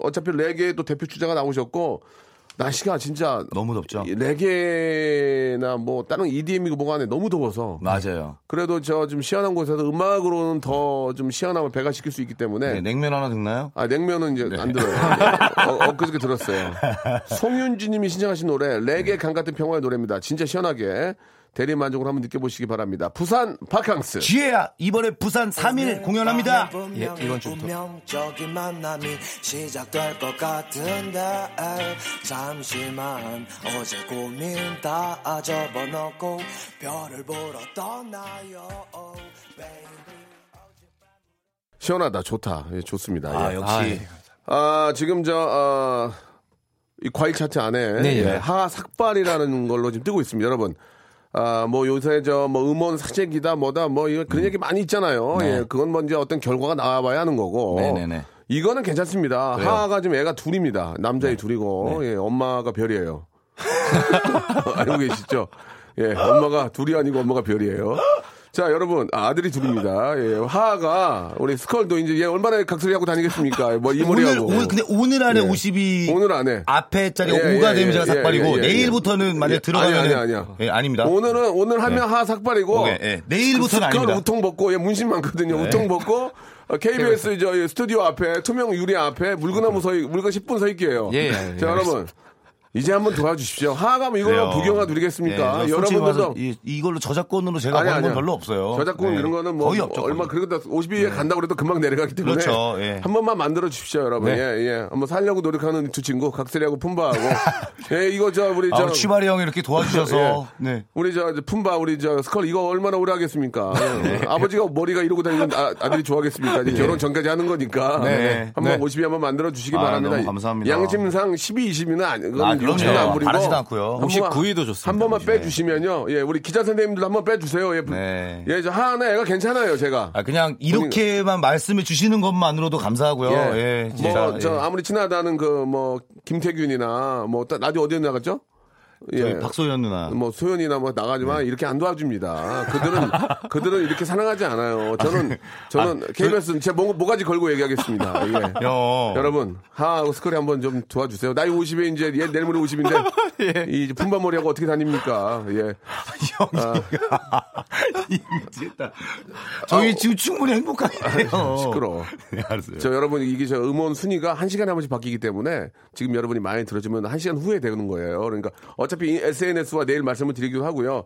어차피 레게의 또 대표 주자가 나오셨고 날씨가 진짜 너무 덥죠. 이 레게나 뭐 다른 EDM이고 뭐가 안에 너무 더워서 맞아요. 그래도 저 좀 시원한 곳에서 음악으로는 더 좀 시원함을 배가시킬 수 있기 때문에 네, 냉면 하나 듣나요? 아 냉면은 이제 안 들어요. 어, 엊그저께 들었어요. 송윤주님이 신청하신 노래 레게 강 같은 평화의 노래입니다. 진짜 시원하게 대리 만족을 한번 느껴보시기 바랍니다. 부산 바캉스. 지혜야 이번에 부산 3일 공연합니다. 예, 이번 주부터. 운명적인 만남이 시작될 것 같은데 잠시만 어제 고민 다 접어놓고 별을 보러 떠나요 baby. 시원하다, 좋다, 예, 좋습니다. 아 예. 역시 아, 예. 아, 지금 저, 어, 이 과일 차트 안에 네, 예, 예. 하삭발이라는 걸로 지금 뜨고 있습니다. 여러분. 아, 뭐 요새 저 뭐 음원 사재기다 뭐다 뭐 이거 그런 얘기 많이 있잖아요. 네. 예, 그건 뭐 이제 어떤 결과가 나와봐야 하는 거고. 네네네. 이거는 괜찮습니다. 그래요? 하하가 지금 애가 둘입니다. 남자애 둘이고, 예, 엄마가 별이에요. 알고 계시죠? 예, 엄마가 둘이 아니고 엄마가 별이에요. 자, 여러분, 아, 아들이 둘입니다. 예, 하하가 우리 스컬도 이제 얘 얼마나 각설이 하고 다니겠습니까? 뭐이 오늘 머리하고. 오늘 근데 오늘 안에 예. 50이 오늘 안에. 앞에 자리 예, 5가 예, 되면 예, 제가 삭발이고 예, 예, 예. 내일부터는 만약 예, 에 들어가면 아니야, 아니야, 아니야. 예, 아닙니다. 오늘은 오늘 하면 하 삭발이고 예. 내일부터는 스컬 아닙니다. 우통 벗고 얘 문신 많거든요. 우통 벗고 어, KBS 저 스튜디오 앞에 투명 유리 앞에 물구나무 서 있- 물건 10분 서 있게요. 예, 예, 예, 자 여러분 이제 한번 도와주십시오. 하하가면 이걸로 그래요. 부경화 누리겠습니까? 예, 저 솔직히 여러분들도 이, 이걸로 저작권으로 제가 아니, 버는 건. 별로 없어요. 저작권 네. 이런 거는 뭐 거의 없죠. 얼마 거의. 그래도 50위에 간다고 그래도 금방 내려가기 때문에 그렇죠, 예. 한 번만 만들어 주십시오, 여러분. 네. 예, 예. 한번 살려고 노력하는 두 친구 각설이하고 품바하고 예, 이거 저 우리 아, 저 우리 취바리 형이 이렇게 도와주셔서 네. 우리 저 품바 우리 저 스컬 이거 얼마나 오래 하겠습니까? 네. 아버지가 머리가 이러고 다니는 아, 아들이 좋아하겠습니까? 이제 결혼 전까지 하는 거니까 네. 한번 네. 50위 한번 만들어 주시기 아, 바랍니다. 감사합니다. 양심상 12, 20위는 아니 그건 아, 그럼요. 욕심도 안 부리고 바라지도 않고요. 한 혹시 9위도 좋습니다. 한 번만 빼주시면요. 예, 우리 기자 선생님들 한번 빼주세요. 예, 네. 예, 저 하나 애가 괜찮아요, 제가. 아, 그냥 이렇게만 말씀해 주시는 것만으로도 감사하고요. 예, 진짜. 뭐, 저, 예. 아무리 친하다는 그, 뭐, 김태균이나, 뭐, 또 라디오 어디에 나갔죠? 예. 박소연 누나. 뭐 소연이나 뭐 나가지만 이렇게 안 도와줍니다. 그들은 그들은 이렇게 사랑하지 않아요. 저는 저는 KBS는 제 모, 모가지 걸고 얘기하겠습니다. 예. 형. 여러분 하하고 스컬이 한번 좀 도와주세요. 나이 50에 이제 얘 내일 모레 50인데 이 품바머리하고 어떻게 다닙니까? 예. 미치겠다. 저희 지금 충분히 행복하네요. 시끄러워. 네, 알았어요. 저 여러분 이게 저 음원 순위가 한 시간에 한 번씩 바뀌기 때문에 지금 여러분이 많이 들어주면 한 시간 후에 되는 거예요. 그러니까 어차피 SNS와 내일 말씀을 드리기도 하고요.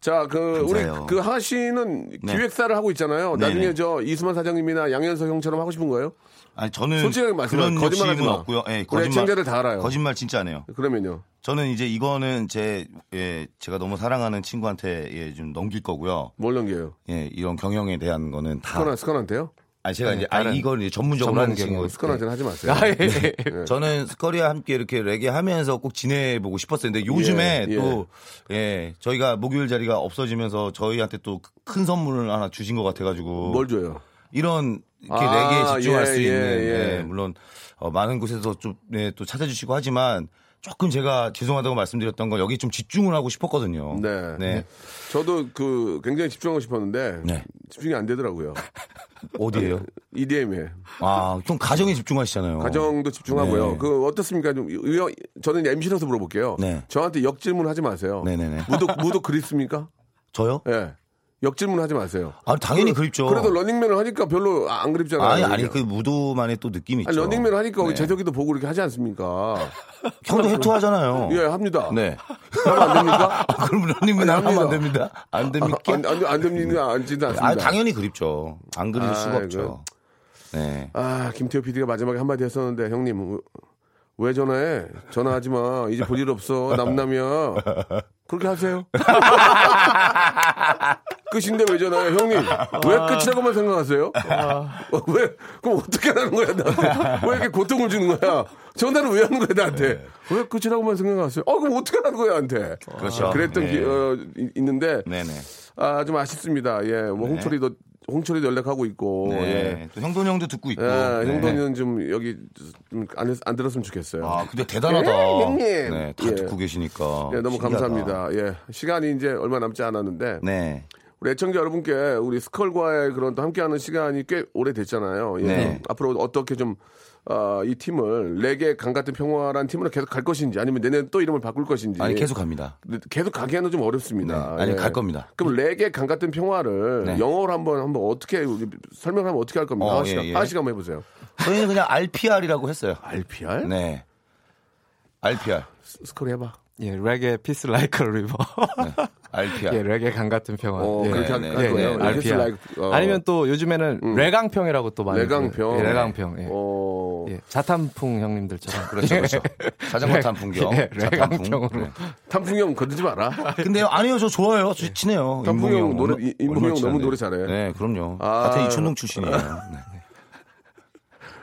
자, 그 감사해요. 우리 그 하하 씨는 네. 기획사를 하고 있잖아요. 네네. 나중에 저 이수만 사장님이나 양현석 형처럼 하고 싶은 거예요? 아니 저는 솔직하게 말씀하세요. 그런 마. 없고요. 예, 우리 거짓말 애청자들 다 알아요. 거짓말 진짜 안 해요. 그러면요. 저는 이제 이거는 제 예, 제가 너무 사랑하는 친구한테 예, 좀 넘길 거고요. 뭘 넘겨요? 예, 이런 경영에 대한 거는 다. 스컨한 스컨한테요? 아니 제가 이제 다른 아니 이걸 이제 전문적으로 전문 하는. 친구. 스컨한테는 하지 마세요. 아, 예. 네. 저는 스커리와 함께 이렇게 레게 하면서 꼭 지내보고 싶었어요. 근데 요즘에 예, 예. 또, 예, 저희가 목요일 자리가 없어지면서 저희한테 또 큰 선물을 하나 주신 것 같아가지고. 뭘 줘요? 이런 이렇게 아, 레게에 집중할 예, 수 예, 있는, 예. 예, 물론, 어, 많은 곳에서 좀, 네, 또 찾아주시고 하지만 조금 제가 죄송하다고 말씀드렸던 건 여기 좀 집중을 하고 싶었거든요. 네. 네. 저도 그 굉장히 집중하고 싶었는데 네. 집중이 안 되더라고요. 어디에요? EDM에 아, 좀 가정에 집중하시잖아요. 가정도 집중하고요. 네. 그 어떻습니까? 좀 의외- 저는 MC로서 물어볼게요. 네. 저한테 역질문 하지 마세요. 네네네. 무도 무도 그립습니까? 저요? 예. 역질문 하지 마세요. 아, 당연히 그- 그립죠. 그래도 런닝맨을 하니까 별로 안 그립잖아요. 아니, 아니, 그 무도만의 또 느낌이 있죠. 아니, 런닝맨을 하니까 네. 재석이도 보고 이렇게 하지 않습니까? 형도 해투 하잖아요. 예, 합니다. 네. 하면 안 됩니까? 아, 그럼 런닝맨 아니, 하면 안. 됩니다. 안 됩니까? 안, 안, 안 됩니다. 앉지도 않습니다. 아, 당연히 그립죠. 안 그릴 수가 아이고. 없죠. 네. 아, 김태호 PD가 마지막에 한마디 했었는데, 형님, 왜 전화해? 전화하지 마. 이제 볼 일 없어. 남남이야. 그렇게 하세요. 끝인데 왜 전화해? 형님, 왜 끝이라고만 생각하세요? 어, 왜, 그럼 어떻게 하는 거야, 나한테? 왜 이렇게 고통을 주는 거야? 전화를 왜 하는 거야, 나한테? 왜 끝이라고만 생각하세요? 어, 그럼 어떻게 하는 거야, 나한테? 그렇죠. 그랬던 네. 기, 어, 이- 있는데, 네네. 아, 좀 아쉽습니다. 예, 뭐, 홍철이도, 홍철이도 연락하고 있고, 예. 네. 또 형돈 형도 듣고 있고. 예, 네. 형돈이는 좀 여기 좀 안, 안 들었으면 좋겠어요. 아, 근데 대단하다. 예, 형님. 네, 다 예. 듣고 계시니까. 예, 너무 신기하다. 감사합니다. 예, 시간이 이제 얼마 남지 않았는데 네. 우리 애청자 여러분께 우리 스컬과의 그런 또 함께하는 시간이 꽤 오래 됐잖아요. 예. 네. 앞으로 어떻게 좀 어, 이 팀을 레게 강 같은 평화란 팀으로 계속 갈 것인지 아니면 내년 또 이름을 바꿀 것인지 아니, 계속 갑니다. 계속 가기에는 좀 어렵습니다. 네. 아니, 갈 겁니다. 그럼 레게 강 같은 평화를 네. 영어로 한번 한번 어떻게 설명하면 어떻게 할 겁니까? 어, 하하 씨가 예, 예. 하하 씨가 한번 해보세요. 저희는 그냥 RPR이라고 했어요. RPR? 네. RPR. 스컬 해봐. 예, reggae peace like river. RPR. 예, 레게 강 같은 평화. 어, 예. 그렇게 할, 네, 할 네, 거예요. 네, RPR. like, 어, 아니면 또 요즘에는 레강평이라고 또 많이 레강평. 불러요. 예, 레강평. 예. 어, 예, 자탄풍 형님들처럼. 그렇죠, 그렇죠. 자전거 탄 풍경. 예. 레강평으로. 네. 탄풍형 건드지 마라. 근데요, 아니요, 저 좋아요. 저 친해요. 탄풍 인봉이 형 노래- 얼마- 이- 인봉이 얼마나 형 너무. 노래 잘해. 네, 그럼요. 아. 같은 이촌동 출신이에요.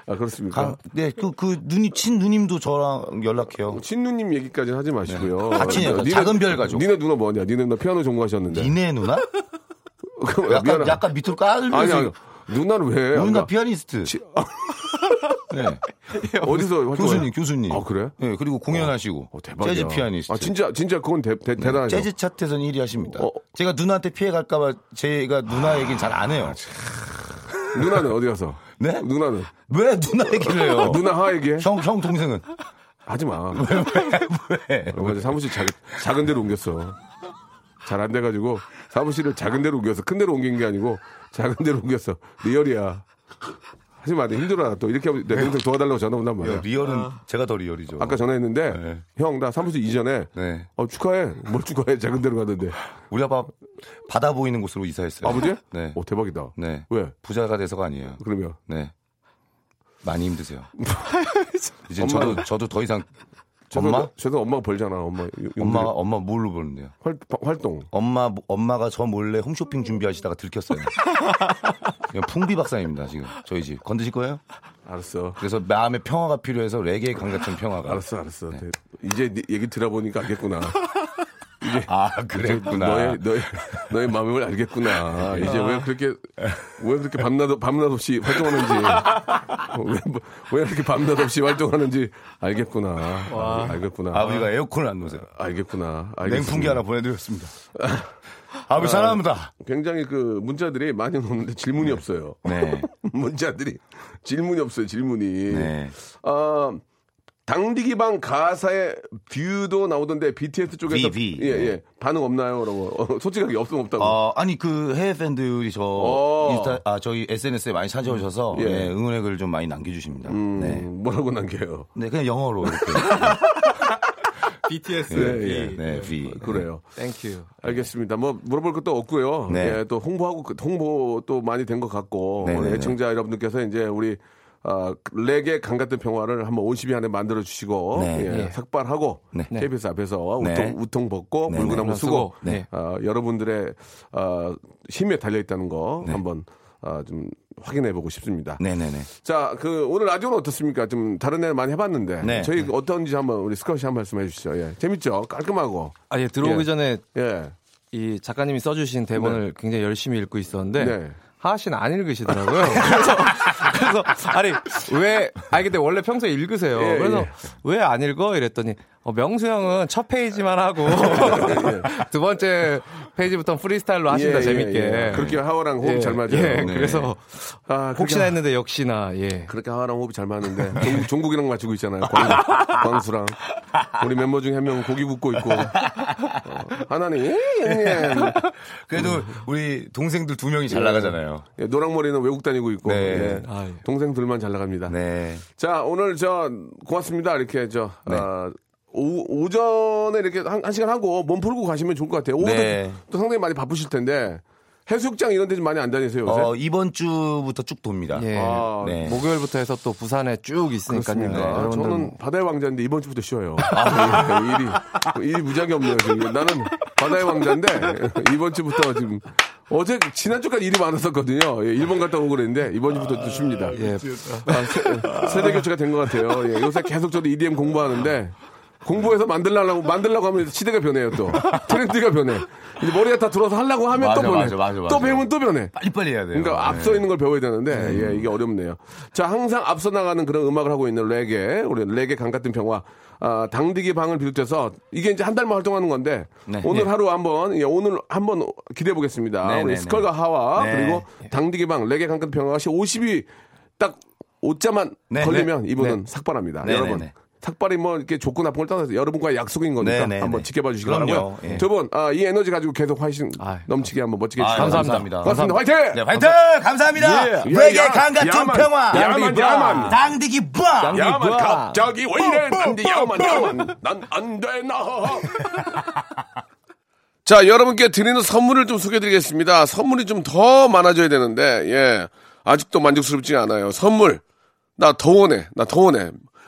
네. 아, 그렇습니까? 가, 네, 그, 그, 누님, 친 누님도 저랑 연락해요. 친 누님 얘기까지는 하지 마시고요. 네. 같이 해요. 니네- 작은 별 가족. 니네 누나 뭐냐? 니네 누나 피아노 전공하셨는데. 니네 누나? 그럼 약간, 미안하- 약간 밑으로 깔면서. 아니, 아니. 누나는 왜? 누나 피아니스트. 네. 어디서? 교수님, 교수님. 아, 그래? 네, 그리고 공연하시고. 어, 대박이야. 재즈 피아니스트. 아, 진짜, 진짜 그건 대, 대, 네, 대단하죠. 재즈 차트에서는 1위 하십니다. 어. 제가 누나한테 피해갈까봐 제가 누나 얘기는 잘 안 해요. 누나는 어디 가서? 네? 누나는? 왜 누나 얘기를 해요? 누나 하 얘기해? 형, 형 동생은? 하지 마. 왜? 어제 사무실 작, 작은 데로 옮겼어. 잘 안 돼가지고 사무실을 작은 데로 옮겼어. 큰 데로 옮긴 게 아니고 작은 데로 옮겼어. real이야. 하지 마. 내 힘들어. 또 이렇게 하면 내 동생 도와달라고 전화 온단 말이야. real은 제가 더 real이죠. 아까 전화했는데 네. 형 나 사무실 이전에 네. 어, 축하해. 뭘 축하해. 작은 데로 가던데. 우리 아빠 바다 보이는 곳으로 이사했어요. 아버지? 네. 오 대박이다. 네. 왜? 부자가 돼서가 아니에요. 그러면 네. 많이 힘드세요. 이제. 저도 저도 더 이상 엄마 저도 엄마가 벌잖아. 엄마. 엄마가 엄마 뭘로 보는데요? 활, 활동. 엄마 엄마가 저 몰래 홈쇼핑 준비하시다가 들켰어요. 풍비 박사입니다 지금 저희 집 건드실 거예요? 알았어. 그래서 마음의 평화가 필요해서 레게 강 같은 평화가. 알았어, 알았어. 이제 네 얘기 들어보니까 알겠구나. 아, 그랬구나. 너의 너의 너의 마음을 알겠구나. 이제 왜 그렇게 왜 그렇게 밤낮 밤낮 없이 활동하는지 왜, 뭐- 왜 이렇게 밤낮 없이 활동하는지 알겠구나. 아, 알겠구나. 아버지가 에어컨을 안 놓으세요. 알겠구나. 알겠습니다. 냉풍기 하나 보내드렸습니다. 아버지 사랑합니다. 굉장히 그 문자들이 많이 오는데 질문이 없어요. 네. 문자들이 질문이 없어요. 질문이. 네. 아 당디기방 가사에 뷔도 나오던데 BTS 쪽에서 뷔, 뷔. 예, 예. 반응 없나요? 어, 솔직하게 없으면 없다고. 어, 아니 그 해외 팬들이 저 어. 인스타 아 저희 SNS에 많이 찾아오셔서 예. 예, 응원의 글을 좀 많이 남겨주십니다. 음, 네. 뭐라고 남겨요? 네, 그냥 영어로 이렇게. BTS. 예, 예. 네, 뷔. 그래요. Thank you. 알겠습니다. 뭐 물어볼 것도 없고요. 네. 예, 또 홍보하고 그- 홍보 또 많이 된 것 같고 네, 우리 네, 애청자 여러분들께서 이제 우리 아, 레게 강 같은 평화를 한번 50위 안에 만들어 주시고 네. 예, 네. 삭발하고 네. KBS 앞에서 네. 웃통 웃통 벗고 네, 물구나무 네. 쓰고 네. 아, 여러분들의 아, 힘에 달려 있다는 거 네. 한번 아, 좀 확인해 보고 싶습니다. 네네네. 자, 그 오늘 라디오는 어떻습니까? 좀 다른 데 많이 해봤는데 네. 저희 어떤지 한번 우리 스컬 씨 한 말씀 해 주시죠. 예, 재밌죠? 깔끔하고 아, 예, 들어오기 예. 전에 예, 이 작가님이 써주신 대본을 굉장히 열심히 읽고 있었는데 네. 하하 씨는 안 읽으시더라고요. 그래서 그래서 아니 왜 아니 근데 원래 평소에 읽으세요. 예, 그래서 예. 왜안 읽어 이랬더니 어, 명수 형은 첫 페이지만 하고 두 번째 페이지부터 프리스타일로 하신다 예, 예, 광수랑 예. 그렇게 하와랑 호흡 잘 맞아요. 예, 네. 그래서 아, 혹시나 했는데 역시나 예. 그렇게 하와랑 호흡이 잘 맞는데 종국, 종국이랑 맞추고 있잖아요. 광, 광수랑 우리 멤버 중에 한 명은 고기 굽고 있고 어, 하나는 예, 그래도 우리 동생들 두 명이 잘 나가잖아요. 예, 노랑머리는 외국 다니고 있고 네. 예. 아, 예. 동생들만 잘 나갑니다. 네. 자 오늘 저 고맙습니다. 이렇게 저 네. 아, 오, 오전에 이렇게 한, 한 시간 하고 몸 풀고 가시면 좋을 것 같아요. 오후도 네. 또 상당히 많이 바쁘실 텐데 해수욕장 이런 데 좀 많이 안 다니세요 요새? 어, 이번 주부터 쭉 돕니다. 예. 아, 네. 목요일부터 해서 또 부산에 쭉 있으니까요. 그렇습니까? 네, 여러분들 저는 뭐- 바다의 왕자인데 이번 주부터 쉬어요. 아, 일이 일이 무지하게 없네요. 지금. 나는 바다의 왕자인데 이번 주부터 지금 어제 지난주까지 일이 많았었거든요. 예, 일본 갔다 오고 그랬는데 이번 주부터 또 쉽니다. 예. 아, 세, 대 교체가 된 것 같아요. 예, 요새 계속 저도 EDM 공부하는데 공부해서 만들려고 만들려고 하면 시대가 변해요 또 트렌드가 변해. 이제 머리가 다 들어서 하려고 하면 맞아, 또 변해. 맞아, 맞아, 맞아. 또 배우면 또 변해. 빨리빨리 해야 돼요. 그러니까 앞서 네. 있는 걸 배워야 되는데 예, 이게 어렵네요. 자 항상 앞서 나가는 그런 음악을 하고 있는 레게 우리 레게 강 같은 평화 아, 당디기 방을 비롯해서 이게 이제 한 달만 활동하는 건데 네. 오늘 네. 하루 한번 예, 오늘 한번 기대해 보겠습니다. 네, 우리 네, 스컬과 네. 하와 네. 그리고 당디기 방 레게 강 같은 평화가 50이 딱 오자만 네, 걸리면 이분은 네. 삭발합니다. 네, 여러분. 삭발이 뭐 이렇게 좋고 나쁜 걸 떠나서 여러분과의 약속인 거니까 네, 네, 한번 네. 지켜봐 주시기. 바라고요. 예. 두 분, 아, 이 에너지 가지고 계속 화이팅 아유, 넘치게 한번 멋지게 아. 감사합니다. 고맙습니다. 화이팅! 네, 화이팅! 감사합니다. 예. 레게 야, 강 같은 야만, 평화. 야만, 야만. 당디기 빵. 야만? 갑자기 왜 이래 난데 야만 야만 난안 되나 자 여러분께 드리는 선물을 좀 소개해드리겠습니다 선물이 좀 더 많아져야 되는데 예 아직도 만족스럽지 않아요 선물 나 더 원해 나 더 원해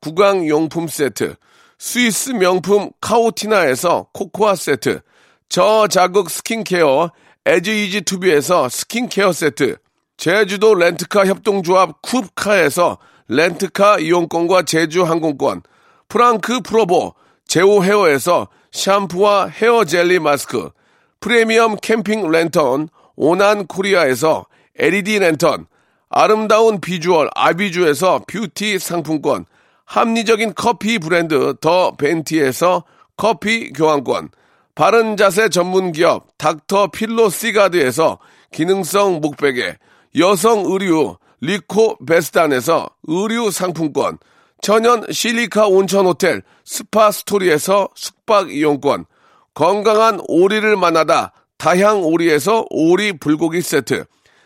구강용품 세트 스위스 명품 카오티나에서 코코아 세트 저자극 스킨케어 에즈이지 투비에서 스킨케어 세트 제주도 렌트카 협동조합 쿱카에서 렌트카 이용권과 제주 항공권 프랑크 프로보 제오 헤어에서 샴푸와 헤어 젤리 마스크 프리미엄 캠핑 랜턴 오난 코리아에서 LED 랜턴 아름다운 비주얼 아비주에서 뷰티 상품권 합리적인 커피 브랜드 더 벤티에서 커피 교환권 바른 자세 전문 기업 닥터 필로 시가드에서 기능성 목베개 여성 의류 리코 베스단에서 의류 상품권 천연 실리카 온천 호텔 스파 스토리에서 숙박 이용권 건강한 오리를 만나다 다향 오리에서 오리 불고기 세트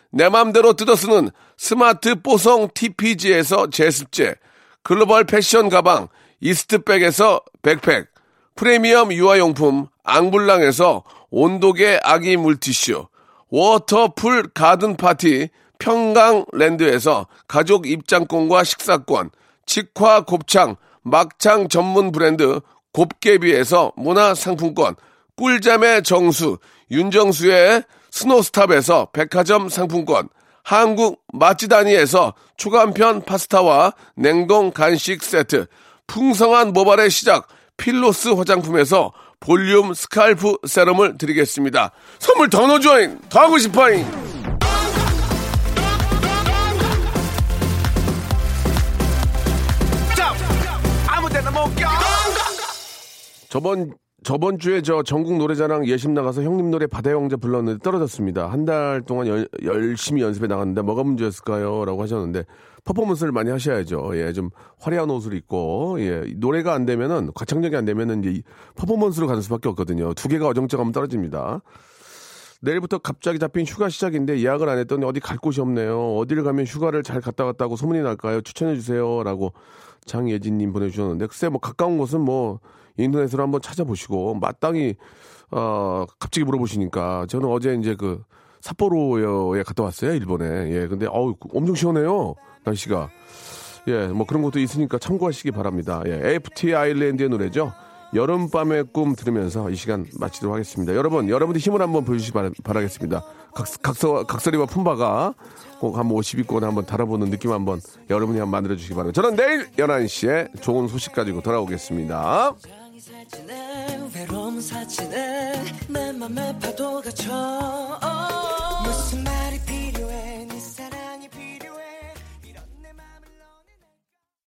내 맘대로 뜯어 쓰는 스마트 뽀송 TPG에서 제습제 글로벌 패션 가방 이스트백에서 백팩 프리미엄 유아용품 앙블랑에서 온도계 아기 물티슈, 워터풀 가든 파티 평강랜드에서 가족 입장권과 식사권, 직화 곱창, 막창 전문 브랜드 곱개비에서 문화상품권, 꿀잠의 정수, 윤정수의 스노스탑에서 백화점 상품권, 한국 맛지다니에서 초간편 파스타와 냉동 간식 세트, 풍성한 모발의 시작, 필로스 화장품에서 볼륨 scalp 세럼을 드리겠습니다. 선물 더 넣어줘잉! 더 하고 싶어잉! 저번 저번 주에 저 전국 노래자랑 예심 나가서 형님 노래 바다의 왕자 불렀는데 떨어졌습니다. 한 달 동안 열- 열심히 연습해 나갔는데 뭐가 문제였을까요? 라고 하셨는데 퍼포먼스를 많이 하셔야죠. 예, 좀 화려한 옷을 입고 예, 노래가 안 되면은 가창력이 안 되면은 이제 이 퍼포먼스로 가는 수밖에 없거든요. 두 개가 어정쩡하면 떨어집니다. 내일부터 갑자기 잡힌 휴가 시작인데 예약을 안 했더니 어디 갈 곳이 없네요. 어디를 가면 휴가를 잘 갔다 왔다고 소문이 날까요? 추천해 주세요라고 장예진님 보내주셨는데 글쎄 뭐 가까운 곳은 뭐 인터넷으로 한번 찾아보시고 마땅히 어 갑자기 물어보시니까 저는 어제 이제 그 삿포로에 갔다 왔어요 일본에. 예 근데 어우 엄청 시원해요 날씨가. 예 뭐 그런 것도 있으니까 참고하시기 바랍니다. 예 FT 아일랜드의 노래죠. 여름밤의 꿈 들으면서 이 시간 마치도록 하겠습니다. 여러분 여러분들 힘을 한번 보여주시기 바라, 바라겠습니다. 각, 각서, 각설이와 품바가 꼭 한번 옷 입고 한번 달아보는 느낌 한번 여러분이 한번 만들어 주시기 바랍니다. 저는 내일 11시에 좋은 소식 가지고 돌아오겠습니다 외로움 사치네 내 맘에 파도가 쳐. 무슨